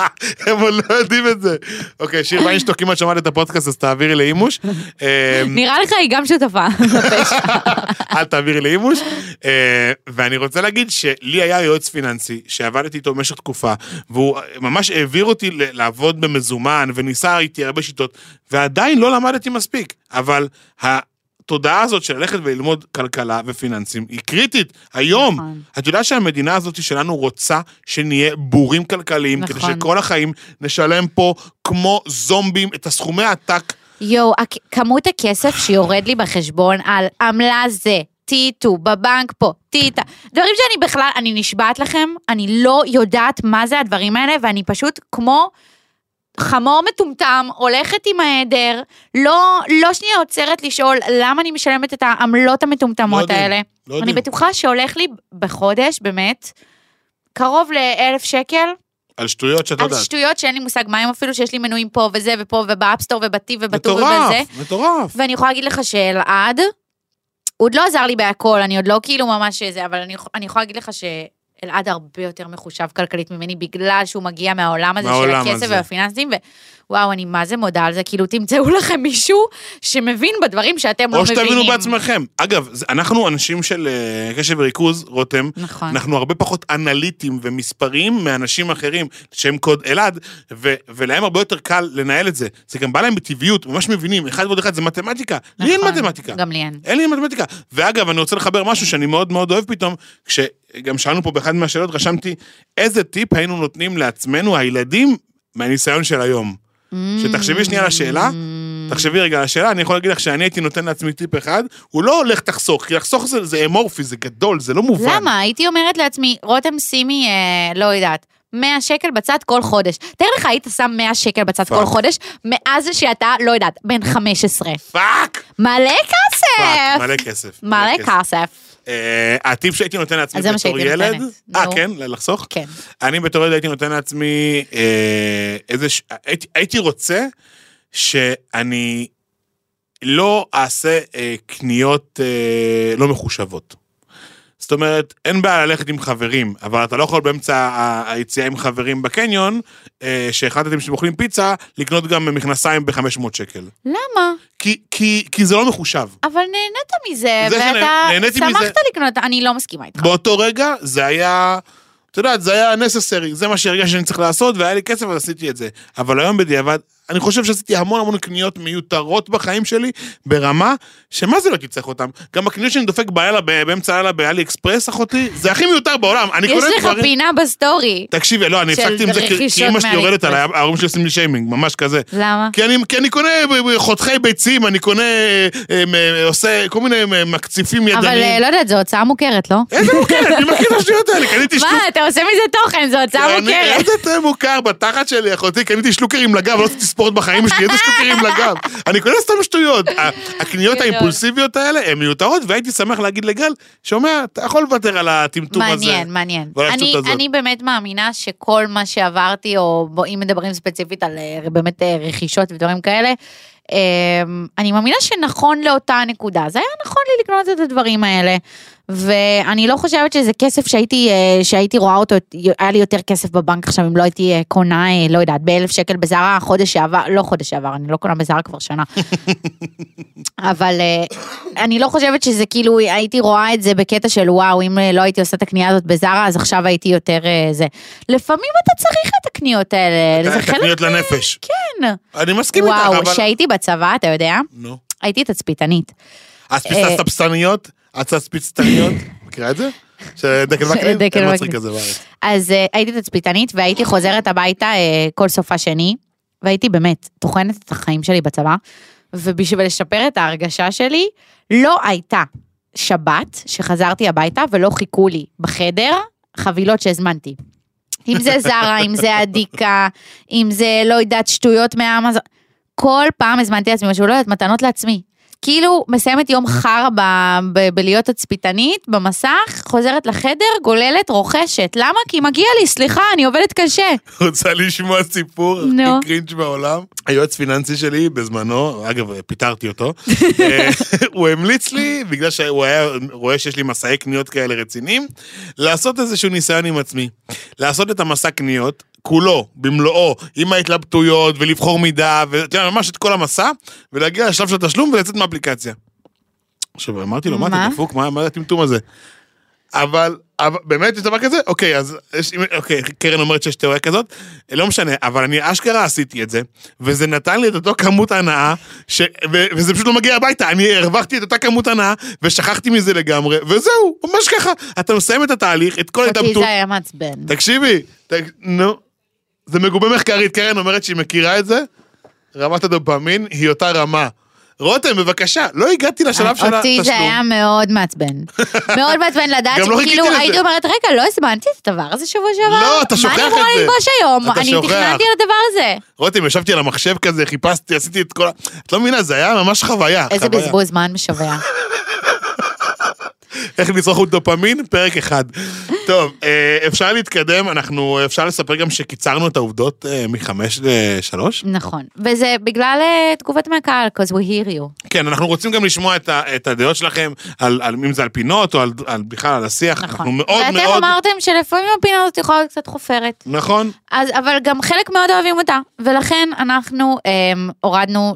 הם עוד לא יודעים את זה. אוקיי, שיר ויינשטוק, אם את שמעת את הפודקאסט, אז תעבירי לאימוש. אה, נראה לך היא גם שותפה. אל תעבירי לאימוש. אה, ואני רוצה להגיד שלי היה יועץ פיננסי, שעבדתי איתו במשך תקופה, והוא ממש העביר אותי לעבוד במזומן, וניסה איתי הרבה שיטות, ועדיין לא למדתי מספיק. אבל התודעה הזאת של ללכת וללמוד כלכלה ופיננסים היא קריטית. היום, נכון. את יודעת שהמדינה הזאת שלנו רוצה שנהיה בורים כלכליים, כדי נכון. שכל החיים נשלם פה כמו זומבים את הסכומי העתק. יואו, הכ- כמות הכסף שיורד לי בחשבון על עמלה זה, טיטו, בבנק פה, טיטה, דברים שאני בכלל, אני נשבעת לכם, אני לא יודעת מה זה הדברים האלה, ואני פשוט כמו חמור מטומטם, הולכת עם העדר, לא, לא שנייה עוצרת לשאול למה אני משלמת את העמלות המטומטמות לא יודעים, האלה. לא אני יודעים. בטוחה שהולך לי בחודש, באמת, קרוב לאלף שקל, על שטויות שאת על יודעת. שטויות שאין לי מושג מה הם אפילו, שיש לי מנויים פה וזה ופה וב App Store ובטיב ובטור ובזה. מטורף, מטורף. ואני יכולה להגיד לך שאלעד, הוא עוד לא עזר לי בהכל, אני עוד לא כאילו ממש זה, אבל אני, אני יכולה להגיד לך שאלעד הרבה יותר מחושב כלכלית ממני, בגלל שהוא מגיע מהעולם הזה מהעולם של הכסף. והפיננסים, ווואו, אני מה זה מודה על זה, כאילו תמצאו לכם מישהו שמבין בדברים שאתם לא או מבינים. שתבינו בעצמכם. אגב, אנחנו אנשים של אה, קשב וריכוז, רותם, נכון. אנחנו הרבה פחות אנליטיים ומספריים מאנשים אחרים שהם קוד אלעד, ו- ולהם הרבה יותר קל לנהל את זה. זה גם בא להם בטבעיות, ממש מבינים, אחד ועוד אחד זה מתמטיקה. לי אין נכון, מתמטיקה. גם לי אין. אין לי מתמטיקה. ואגב, אני רוצה לחבר משהו שאני מאוד מאוד אוהב פתאום, כשגם שאלנו פה באחד מהשאלות, רשמתי, איזה טיפ היינו נותנים לעצמנו, הילדים, מהניסיון של היום. שתחשבי שנייה על השאלה, תחשבי רגע על השאלה, אני יכול להגיד לך שאני הייתי נותן לעצמי טיפ אחד, הוא לא הולך תחסוך, כי לחסוך זה, זה אמורפי, זה גדול, זה לא מובן. למה? הייתי אומרת לעצמי, רותם שימי, אה, לא יודעת, 100 שקל בצד כל חודש. תאר לך, היית שם 100 שקל בצד fuck. כל חודש, מאז שאתה, לא יודעת, בן 15. Fuck! מלא fuck, כסף! מלא כסף. מלא כסף. אה, הטיפ שהייתי נותן לעצמי בתור ילד. אה. כן, לחסוך? כן. אני בתור ילד הייתי נותן לעצמי אה, איזה, הייתי, רוצה שאני לא אעשה אה, קניות לא מחושבות. זאת אומרת, אין בעיה ללכת עם חברים, אבל אתה לא יכול באמצע היציאה עם חברים בקניון, אה, שהחלטתם שאתם אוכלים פיצה, לקנות גם מכנסיים ב-500 שקל. למה? כי, כי, כי זה לא מחושב. אבל נהנית מזה, זה ואתה שנהניתי מזה- שמחת לקנות, אני לא מסכימה איתך. באותו רגע זה היה, את יודעת, זה היה necessary, זה מה שהרגשתי שאני צריך לעשות, והיה לי כסף אז עשיתי את זה. אבל היום בדיעבד, אני חושב שעשיתי המון המון קניות מיותרות בחיים שלי, ברמה שמה זה לא הייתי צריך אותם. גם הקניות שאני דופק בלילה, באמצע הלילה באלי אקספרס, אחותי, זה הכי מיותר בעולם. אני יש לך דברים... פינה בסטורי. תקשיבי, לא, אני הפסקתי עם זה כי- אימא שלי יורדת עליי. ההורים שלי עושים לי שיימינג, ממש כזה. למה? כי אני, כי אני קונה חותכי ביצים, אני קונה, אה, אה, עושה כל מיני אה, מקציפים ידניים. אבל אה, לא יודעת, זו הוצאה מוכרת, לא? איזה מוכרת, אני מכיר את השטויות האלה, קניתי מה, שטוף. אתה עושה מזה תוכן, זו הוצאה מוכרת. איזה מוכר בתחת שלי, אחותי, קניתי שלוקרים לגב, לא עשיתי ספורט בחיים שלי, איזה שלוקרים לגב. אני קונה סתם שטויות. הקניות גדול. האימפולסיביות האלה הן מיותרות, והייתי שמח להגיד לגל, שומע, אתה יכול לוותר על הטמטום הזה. מעניין, מעניין. אני. אני באמת מאמינה שכל מה שעברתי, או אם מדברים ספציפית על אה, באמת אה, רכישות ודברים כאלה, אה, אני מאמינה שנכון לאותה נקודה. זה היה נכון לי לקנות את הדברים האלה. ואני לא חושבת שזה כסף שהייתי, אה, שהייתי רואה אותו, היה לי יותר כסף בבנק עכשיו אם לא הייתי אה, קונה, אה, לא יודעת, באלף שקל בזארה חודש שעבר, לא חודש שעבר, אני לא קונה בזארה כבר שנה. אבל אני לא חושבת שזה כאילו, הייתי רואה את זה בקטע של וואו, אם לא הייתי עושה את הקנייה הזאת בזארה, אז עכשיו הייתי יותר זה. לפעמים אתה צריך את הקניות האלה, זה את חלק... הקניות לנפש. כן. אני מסכים איתך, וואו, אבל... כשהייתי בצבא, אתה יודע, נו. הייתי תצפיתנית. אז אה, פיסת הצצפיצטניות? מכירה את זה? של דקל וקנין? דקל וקנין. אז אה, הייתי תצפיתנית והייתי חוזרת הביתה אה, כל סופה שני, והייתי באמת טוחנת את החיים שלי בצבא, ובשביל לשפר את ההרגשה שלי, לא הייתה שבת שחזרתי הביתה ולא חיכו לי בחדר חבילות שהזמנתי. אם זה זרה, אם זה אדיקה, אם זה לא יודעת שטויות מהאמזון, כל פעם הזמנתי לעצמי משהו, לא יודעת, מתנות לעצמי. כאילו מסיימת יום חרא ב- ב- בלהיות תצפיתנית במסך, חוזרת לחדר, גוללת, רוכשת. למה? כי מגיע לי, סליחה, אני עובדת קשה. רוצה לשמוע סיפור נו. הכי קרינג' בעולם? היועץ פיננסי שלי בזמנו, אגב, פיטרתי אותו, אה, הוא המליץ לי, בגלל שהוא היה רואה שיש לי מסעי קניות כאלה רציניים, לעשות איזשהו ניסיון עם עצמי. לעשות את המסע קניות, כולו, במלואו, עם ההתלבטויות, ולבחור מידה, ואתה יודע, ממש את כל המסע, ולהגיע לשלב של התשלום ולצאת מהאפליקציה. עכשיו, אמרתי לו, מה? אתה דפוק? מה מה הטמטום הזה? אבל, אבל באמת יש דבר כזה? אוקיי, אז יש, אוקיי, קרן אומרת שיש תיאוריה כזאת, לא משנה, אבל אני אשכרה עשיתי את זה, וזה נתן לי את אותו כמות הנאה, ש, ו, וזה פשוט לא מגיע הביתה, אני הרווחתי את אותה כמות הנאה, ושכחתי מזה לגמרי, וזהו, ממש ככה. אתה מסיים את התהליך, את כל ההתאבטות. זה היה מעצבן. תקשיבי, ת, נו, זה מגובה מחקרית, קרן אומרת שהיא מכירה את זה, רמת הדופמין היא אותה רמה. רותם, בבקשה, לא הגעתי לשלב של אותי זה התשלום. היה מאוד מעצבן. מאוד מעצבן לדעת לא שכאילו. הייתי אומרת, רגע, לא הזמנתי את הדבר הזה שבוע שעבר? לא, אתה שוכח מה אני אמורה את זה. ללבוש היום? אני. תכננתי על הדבר הזה. רותם, ישבתי על המחשב כזה, חיפשתי, עשיתי את כל ה... את לא מבינה, זה היה ממש חוויה. איזה. בזבוז זמן משווע. איך לצרוך דופמין? פרק אחד. טוב, אה, אפשר להתקדם, אנחנו, אפשר לספר גם שקיצרנו את העובדות אה, מחמש לשלוש? נכון. וזה בגלל אה, תגובות מהקהל, because we hear you. כן, אנחנו רוצים גם לשמוע את, ה, את הדעות שלכם, על, על, אם זה על פינות או על, על בכלל על השיח. אנחנו נכון. מאוד ואתם מאוד... אמרתם שלפעמים הפינה הזאת יכולה להיות קצת חופרת. נכון. אז, אבל גם חלק מאוד אוהבים אותה, ולכן אנחנו אמ, הורדנו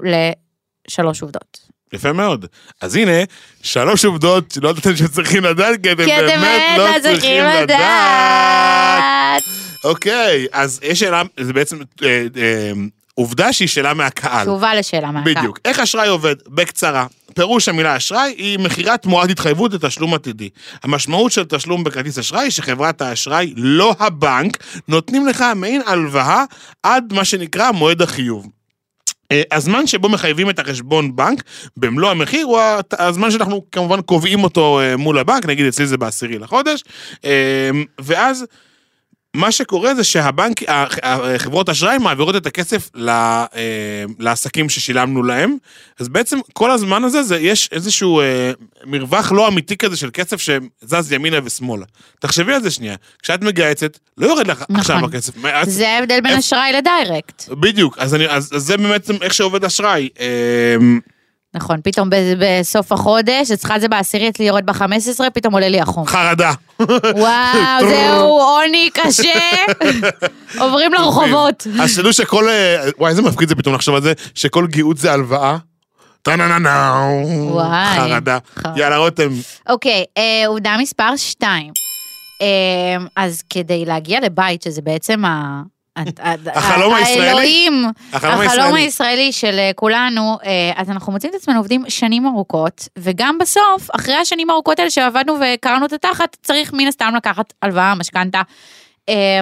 לשלוש עובדות. יפה מאוד. אז הנה, שלוש עובדות שלא ידעתם שצריכים לדעת, כי אתם באמת לא צריכים לדעת. לדעת. אוקיי, אז יש שאלה, זה בעצם אה, אה, עובדה שהיא שאלה מהקהל. תשובה לשאלה מהקהל. בדיוק. איך אשראי עובד? בקצרה. פירוש המילה אשראי היא מכירת תמורת התחייבות לתשלום עתידי. המשמעות של תשלום בכרטיס אשראי היא שחברת האשראי, לא הבנק, נותנים לך מעין הלוואה עד מה שנקרא מועד החיוב. אה, הזמן שבו מחייבים את החשבון בנק במלוא המחיר הוא הזמן שאנחנו כמובן קובעים אותו אה, מול הבנק, נגיד אצלי זה בעשירי לחודש, אה, ואז מה שקורה זה שהבנק, החברות אשראי מעבירות את הכסף ל- אה, לעסקים ששילמנו להם, אז בעצם כל הזמן הזה זה, יש איזשהו אה, מרווח לא אמיתי כזה של כסף שזז ימינה ושמאלה. תחשבי על זה שנייה, כשאת מגהצת, לא יורד לך נכון. עכשיו הכסף. זה ההבדל בין איפ- אשראי לדיירקט. בדיוק, אז, אני, אז, אז זה באמת איך שעובד אשראי. אה, נכון, פתאום בסוף החודש, אצלך זה בעשירי, אצלי יורד ב-15, פתאום עולה לי החום. חרדה. וואו, זהו עוני קשה. עוברים לרחובות. אז שתדעו שכל, אה, וואי איזה מפחיד זה פתאום לחשוב על זה, שכל גיהות זה הלוואה. וואי. חרדה. יאללה רותם. אוקיי, עובדה מספר 2. אז כדי להגיע לבית, שזה בעצם ה... החלום הישראלי? האלוהים, החלום הישראלי. של אה, כולנו, אה, אז אנחנו מוצאים את עצמנו עובדים שנים ארוכות, וגם בסוף, אחרי השנים הארוכות האלה שעבדנו וקרענו את התחת, צריך מן הסתם לקחת הלוואה, משכנתה. אה,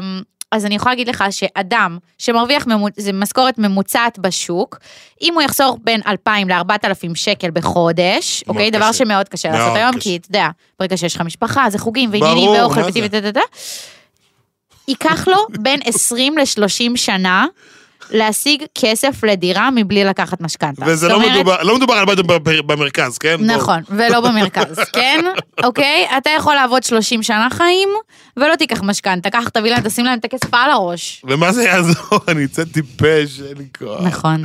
אז אני יכולה להגיד לך שאדם שמרוויח, משכורת ממוצעת בשוק, אם הוא יחסור בין 2,000 ל-4,000 שקל בחודש, אוקיי? דבר קשה. שמאוד קשה לעשות היום, קשה. כי אתה יודע, ברגע שיש לך משפחה, זה חוגים ועניינים ואוכל זה? וטטטה. ייקח לו בין 20 ל-30 שנה להשיג כסף לדירה מבלי לקחת משכנתה. וזה לא אומרת- מדובר, לא מדובר על בית במרכז, כן? בוא. נכון, ולא במרכז, כן? אוקיי? אתה יכול לעבוד 30 שנה חיים, ולא תיקח משכנתה, קח, תביא להם, תשים להם את הכסף על הראש. ומה זה יעזור? אני אצא טיפש, אין לי כוח. נכון.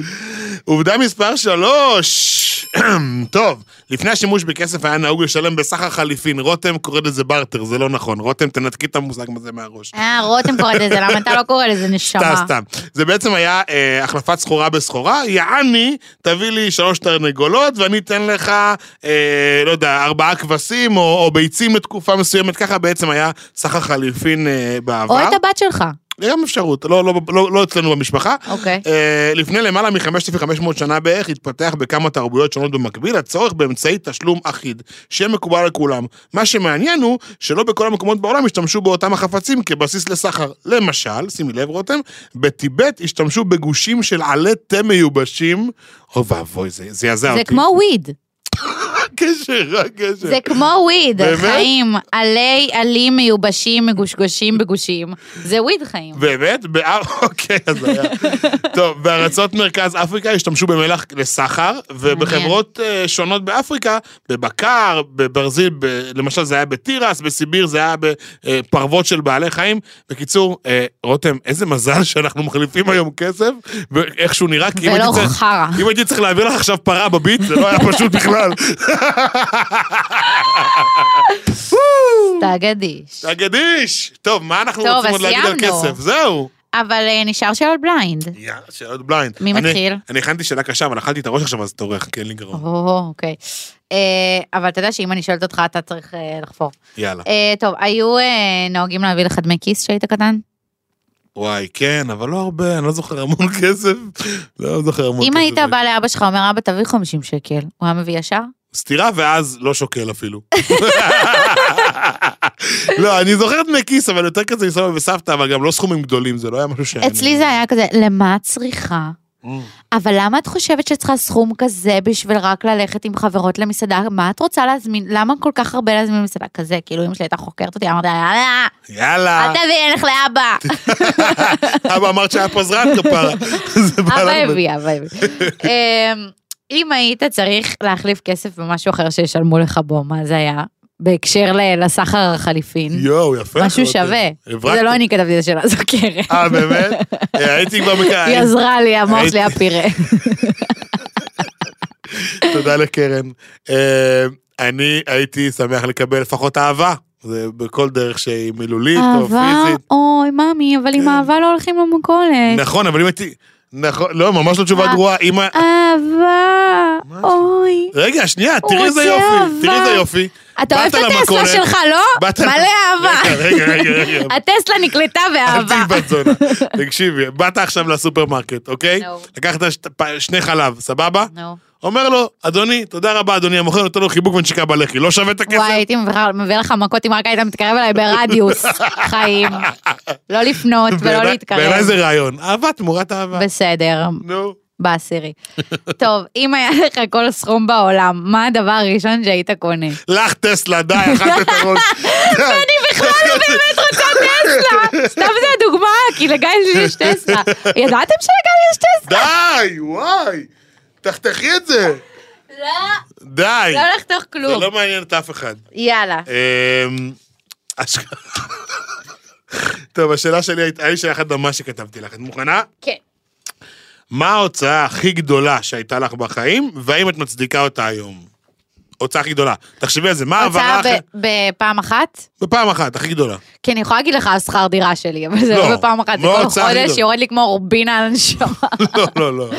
עובדה מספר שלוש. טוב, לפני השימוש בכסף היה נהוג לשלם בסחר חליפין. רותם קורא לזה בארטר, זה לא נכון. רותם, תנתקי את המושג הזה מהראש. אה, רותם קורא לזה, למה אתה לא קורא לזה נשמה? סתם, סתם. זה בעצם היה אה, החלפת סחורה בסחורה, יעני, תביא לי שלוש תרנגולות ואני אתן לך, אה, לא יודע, ארבעה כבשים או, או ביצים לתקופה מסוימת, ככה בעצם היה סחר חליפין אה, בעבר. או את הבת שלך. גם אפשרות, לא, לא, לא, לא אצלנו במשפחה. אוקיי. אה, לפני למעלה מ-5,500 שנה בערך התפתח בכמה תרבויות שונות במקביל הצורך באמצעי תשלום אחיד, שיהיה מקובל על כולם. מה שמעניין הוא שלא בכל המקומות בעולם השתמשו באותם החפצים כבסיס לסחר. למשל, שימי לב רותם, בטיבט השתמשו בגושים של עלי תה מיובשים. אוי ואבוי, זה זה יעזע אותי. זה כמו וויד. הקשר, הקשר. זה כמו וויד? חיים. עלי עלים מיובשים, מגושגשים בגושים. זה וויד חיים. באמת? בא- אוקיי, אז היה. טוב, בארצות מרכז אפריקה השתמשו במלח לסחר, ובחברות אה, שונות באפריקה, בבקר, בברזיל, למשל זה היה בתירס, בסיביר זה היה בפרוות של בעלי חיים. בקיצור, אה, רותם, איזה מזל שאנחנו מחליפים היום כסף, ואיך שהוא נראה, כי. אם הייתי צריך להעביר לך עכשיו פרה בביט, זה לא היה פשוט בכלל. תגדיש. אגדיש! טוב, מה אנחנו טוב, רוצים עוד להגיד על. כסף? זהו. אבל אה, נשאר שאלות בליינד. יאללה, שאלות בליינד. מי מתחיל? אני הכנתי שאלה קשה, אבל אכלתי את הראש עכשיו, אז תורך, כי אין לי גרון. או, אוקיי. אה, אבל אתה יודע שאם אני שואלת אותך, אתה צריך אה, לחפור. יאללה. טוב, היו נוהגים להביא לך דמי כיס כשהיית קטן? וואי, כן, אבל לא הרבה, אני לא זוכר המון כסף. לא זוכר המון כסף. אם היית בא לאבא שלך ואומר, אבא, תביא 50 שקל, הוא היה מביא ישר? סטירה ואז לא שוקל אפילו. לא, אני זוכר דמי כיס, אבל יותר כזה מסבא וסבתא, אבל גם לא סכומים גדולים, זה לא היה משהו שאני... אצלי זה היה כזה, למה את צריכה? Mm. אבל למה את חושבת שאת צריכה סכום כזה בשביל רק ללכת עם חברות למסעדה? מה את רוצה להזמין? למה כל כך הרבה להזמין למסעדה כזה? כאילו אמא שלי הייתה חוקרת אותי, אמרתי לה, יאללה, יאללה. אל תביא, נלך לאבא. אבא אמרת שהיה פזרן כפרה. זה בא אבא הביא, אבא הביא. אם היית צריך להחליף כסף במשהו אחר שישלמו לך בו, מה זה היה? בהקשר לסחר החליפין. יואו, יפה. משהו. שווה. זה לא אני כתבתי את השאלה, זו קרן. אה, באמת? אה, הייתי כבר מכיר... היא עזרה לי, המוח שלי היה פירה. תודה לקרן. אה, אני הייתי שמח לקבל לפחות אהבה. זה בכל דרך שהיא מילולית או אהבה, פיזית. אוי, ממי, אבל עם כן. אהבה לא הולכים למכולת. נכון, אבל אם הייתי... נכון, לא, ממש לא תשובה. גרועה. ה- אהבה? אוי. רגע, שנייה, תראי איזה יופי. תראי איזה יופי. אתה אוהב את הטסלה שלך, לא? מלא אהבה. רגע, רגע, רגע. הטסלה נקלטה אל באהבה. תהיי בת זונה. תקשיבי, באת עכשיו לסופרמרקט, אוקיי? לקחת שני חלב, סבבה? נו. אומר לו, אדוני, תודה רבה, אדוני, המוכר נותן לו חיבוק ונשיקה בלחי, לא שווה את הכסף? וואי, הייתי מביא- לך מכות אם רק היית מתקרב אליי ברדיוס. חיים. לא לפנות ולא להתקרב. בעיניי זה רעיון. אהבה תמורת אהבה. בסדר, נו. בעשירי. טוב, אם היה לך כל סכום בעולם, מה הדבר הראשון שהיית קונה? לך טסלה, די, אכלת את הראש. ואני בכלל לא באמת רוצה טסלה! סתם זה הדוגמה, כי לגיא יש טסלה. ידעתם שלגיא יש טסלה? די, וואי. תחתכי את זה. לא, די. לא לחתוך זה כלום. לא מעניין את אף אחד. יאללה. אמ. טוב, השאלה שלי הייתה, היה לי שאלה אחת ממש שכתבתי לך. את מוכנה? כן. מה ההוצאה הכי גדולה שהייתה לך בחיים, והאם את מצדיקה אותה היום? הוצאה הכי גדולה. תחשבי על זה, מה ההעברה הוצאה הכי... ב- בפעם אחת? בפעם אחת, הכי גדולה. כי אני יכולה להגיד לך על שכר דירה שלי, אבל זה לא, לא בפעם אחת, זה כל חודש? יורד לי כמו רובינה על הנשמה. לא, לא, לא, לא.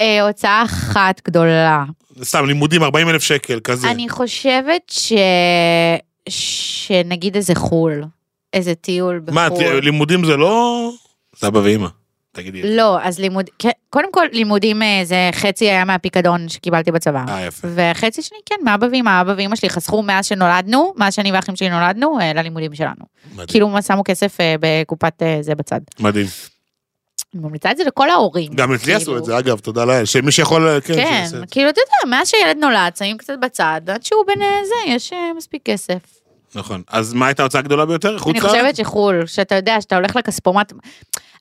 אה, הוצאה אחת גדולה. סתם, לימודים 40 אלף שקל, כזה. אני חושבת ש... שנגיד איזה חו"ל, איזה טיול בחו"ל. מה, לימודים זה לא... סבא ואימא, תגידי. לא, אז לימוד... כן, קודם כל לימודים אה, זה חצי היה מהפיקדון שקיבלתי בצבא. אה, יפה. וחצי שני, כן, מאבא ואמא, אבא ואמא שלי חסכו מאז שנולדנו, מאז שאני ואחים שלי נולדנו, אה, ללימודים שלנו. מדהים. כאילו שמו כסף אה, בקופת זה בצד. מדהים. אני ממליצה את זה לכל ההורים. גם אצלי עשו כאילו. את זה, אגב, תודה לאל. שמי שיכול... כן, כן, שיעשה את זה. כאילו, אתה יודע, מאז שילד נולד, שמים קצת בצד, עד שהוא בן אה, זה, יש אה, מספיק כסף. נכון. אז מה הייתה ההוצאה הגדולה ביותר? חוץ אני לארץ? חושבת שחו"ל, שאתה יודע, שאתה הולך לכספומט,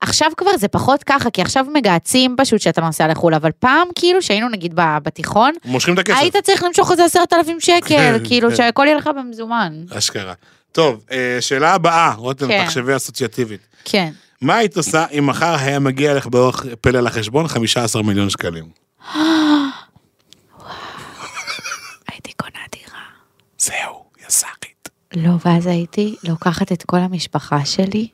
עכשיו כבר זה פחות ככה, כי עכשיו מגהצים פשוט שאתה נוסע לחו"ל, אבל פעם כאילו שהיינו נגיד בתיכון, מושכים את הכסף. היית צריך למשוך איזה עשרת אלפים שקל, כן, כאילו כן. שהכל יהיה לך במזומן. אשכרה. טוב, אה, שאלה הבאה, רותם, כן. תחשבי אסוציאטיבית. כן. מה היית עושה אם מחר היה מגיע לך באורח פלא לחשבון 15 מיליון שקלים? הייתי קונה דירה. זהו, יס"כית. לא, ואז הייתי לוקחת את כל המשפחה שלי,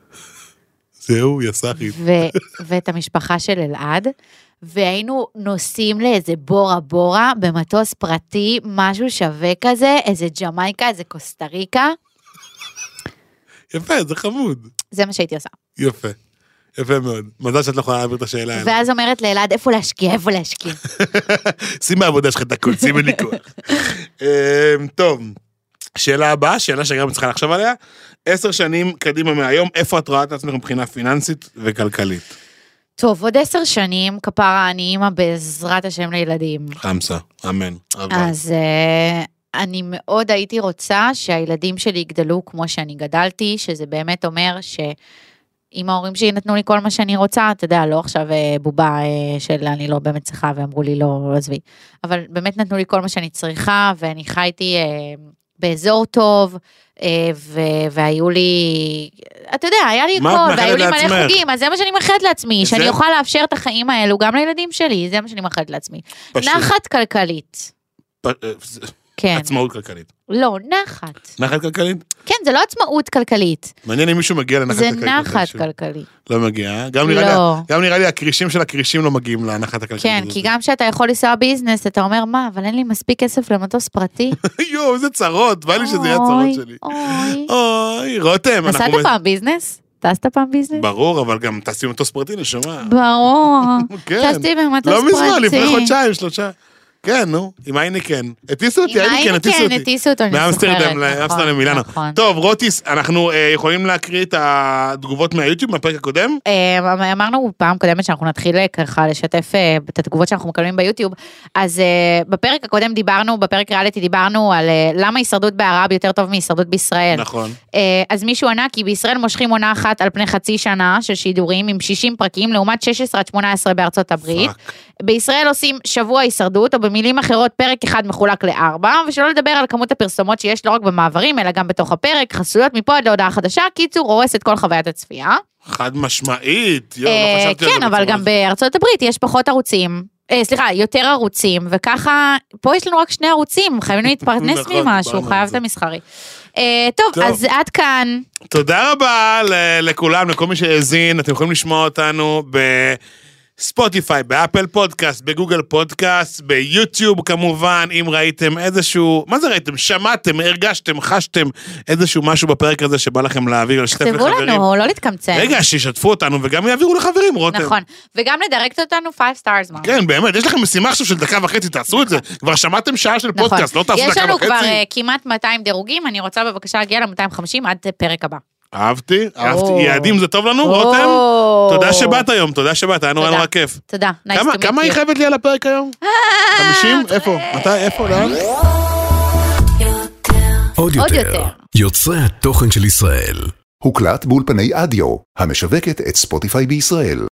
זהו, יס"כית. ו- ואת המשפחה של אלעד, והיינו נוסעים לאיזה בורה בורה במטוס פרטי, משהו שווה כזה, איזה ג'מייקה, איזה קוסטה ריקה, יפה, זה חמוד. זה מה שהייתי עושה. יפה. יפה מאוד. מזל שאת לא יכולה להעביר את השאלה. ואז אומרת לאלעד, איפה להשקיע, איפה להשקיע. שים בעבודה שלך את הכל, שים לי כוח. אמ, טוב, שאלה הבאה, שאלה שגם צריכה לחשוב עליה. עשר שנים קדימה מהיום, איפה את רואה את עצמך מבחינה פיננסית וכלכלית? טוב, עוד עשר שנים, כפרה, אני אימא בעזרת השם לילדים. חמסה, אמן. אז uh, אני מאוד הייתי רוצה שהילדים שלי יגדלו כמו שאני גדלתי, שזה באמת אומר ש... אם ההורים שלי נתנו לי כל מה שאני רוצה, אתה יודע, לא עכשיו אה, בובה אה, של אני לא באמת צריכה ואמרו לי לא, עזבי. אבל באמת נתנו לי כל מה שאני צריכה, ואני חייתי אה, באזור טוב, ו- והיו לי, אתה יודע, היה לי הכל, והיו לי מלא? חוגים, אז זה מה שאני מאחלת לעצמי, זה- שאני אוכל לאפשר את החיים האלו גם לילדים שלי, זה מה שאני מאחלת לעצמי. פשוט. נחת כלכלית. זה- כן. עצמאות כלכלית. לא, נחת. נחת כלכלית? כן, זה לא עצמאות כלכלית, מעניין אם מישהו מגיע לנחת זה הכלכלית. נחת. כלכלית. לא מגיע, אה? גם נראה לי- לא. גם נראה לי הכרישים של הכרישים לא מגיעים לנחת הכלכלית. כן, הזאת. כי גם כשאתה יכול לנסוע business, אתה אומר, מה, אבל אין לי מספיק כסף למטוס פרטי? יואו, איזה צרות, בא לי שזה יהיה הצרות שלי. אוי. אוי, רותם, נסעת אנחנו... פעם ביזנס? טסת פעם ביזנס? ברור, אבל גם טסתי במטוס פרטי, נשמה. ברור. כן. טסתי במטוס לא פרטי. מזמן, לפני חודשיים, שלושה. כן, נו, עם אייניקן. הטיסו אותי, עם אייניקן, הטיסו אייניקן אותי. הטיסו אותו, אני זוכרת. מאמסטרדם, נכון, לאמסטרדם למילאנו. נכון. טוב, רוטיס, אנחנו אה, יכולים להקריא את התגובות מהיוטיוב, מהפרק הקודם? אה, אמרנו פעם קודמת שאנחנו נתחיל אה, ככה לשתף את התגובות שאנחנו מקבלים ביוטיוב, אז בפרק הקודם דיברנו, בפרק ריאליטי דיברנו על למה הישרדות בערב יותר טוב מהישרדות בישראל. נכון. אז מישהו ענה כי בישראל מושכים עונה אחת על פני חצי שנה של שידורים עם 60 פרקים לעומת 16 עד 18 בארצות הברית. בישראל עושים שבוע הישרדות, או במילים אחרות פרק אחד מחולק לארבע, ושלא לדבר על כמות הפרסומות שיש לא רק במעברים, אלא גם בתוך הפרק, חסויות מפה עד להודעה חדשה, קיצור, הורס את כל חוויית הצפייה. חד משמעית. יואו, לא אה, חשבתי על זה כן, אבל גם. בארצות הברית יש פחות ערוצים. אה, סליחה, יותר ערוצים, וככה, פה יש לנו רק שני ערוצים, חייבים להתפרנס נכון, ממשהו, חייב. את המסחרי. אה, טוב, טוב. אז עד כאן. תודה רבה לכולם, לכל מי שהאזין, אתם יכולים לשמוע אותנו בספוטיפיי, באפל פודקאסט, בגוגל פודקאסט, ביוטיוב כמובן, אם ראיתם איזשהו, מה זה ראיתם? שמעתם, הרגשתם, חשתם איזשהו משהו בפרק הזה שבא לכם להעביר, לשתף תכתבו לחברים. לנו, לא להתקמצן. רגע, שישתפו אותנו וגם יעבירו לחברים, רותם. נכון, וגם לדרג אותנו 5 stars, מה? כן, באמת, יש לכם משימה עכשיו של דקה וחצי, תעשו את זה. כבר שמעתם שעה של נכון. פודקאסט, לא תעשו יש דקה לנו וחצי. כבר אה, כמעט 200 דירוגים, אני רוצה בבקשה להגיע ל-250 עד פרק הבא. אהבתי, אהבתי. יעדים זה טוב לנו, רותם? תודה שבאת היום, תודה שבאת, היה נורא. נורא כיף. תודה, nice כמה- to meet כמה היא you. חייבת לי על הפרק היום? 50? איפה? מתי? איפה? לאן? עוד. יותר. יוצרי התוכן של ישראל. הוקלט באולפני אדיו, המשווקת את ספוטיפיי בישראל.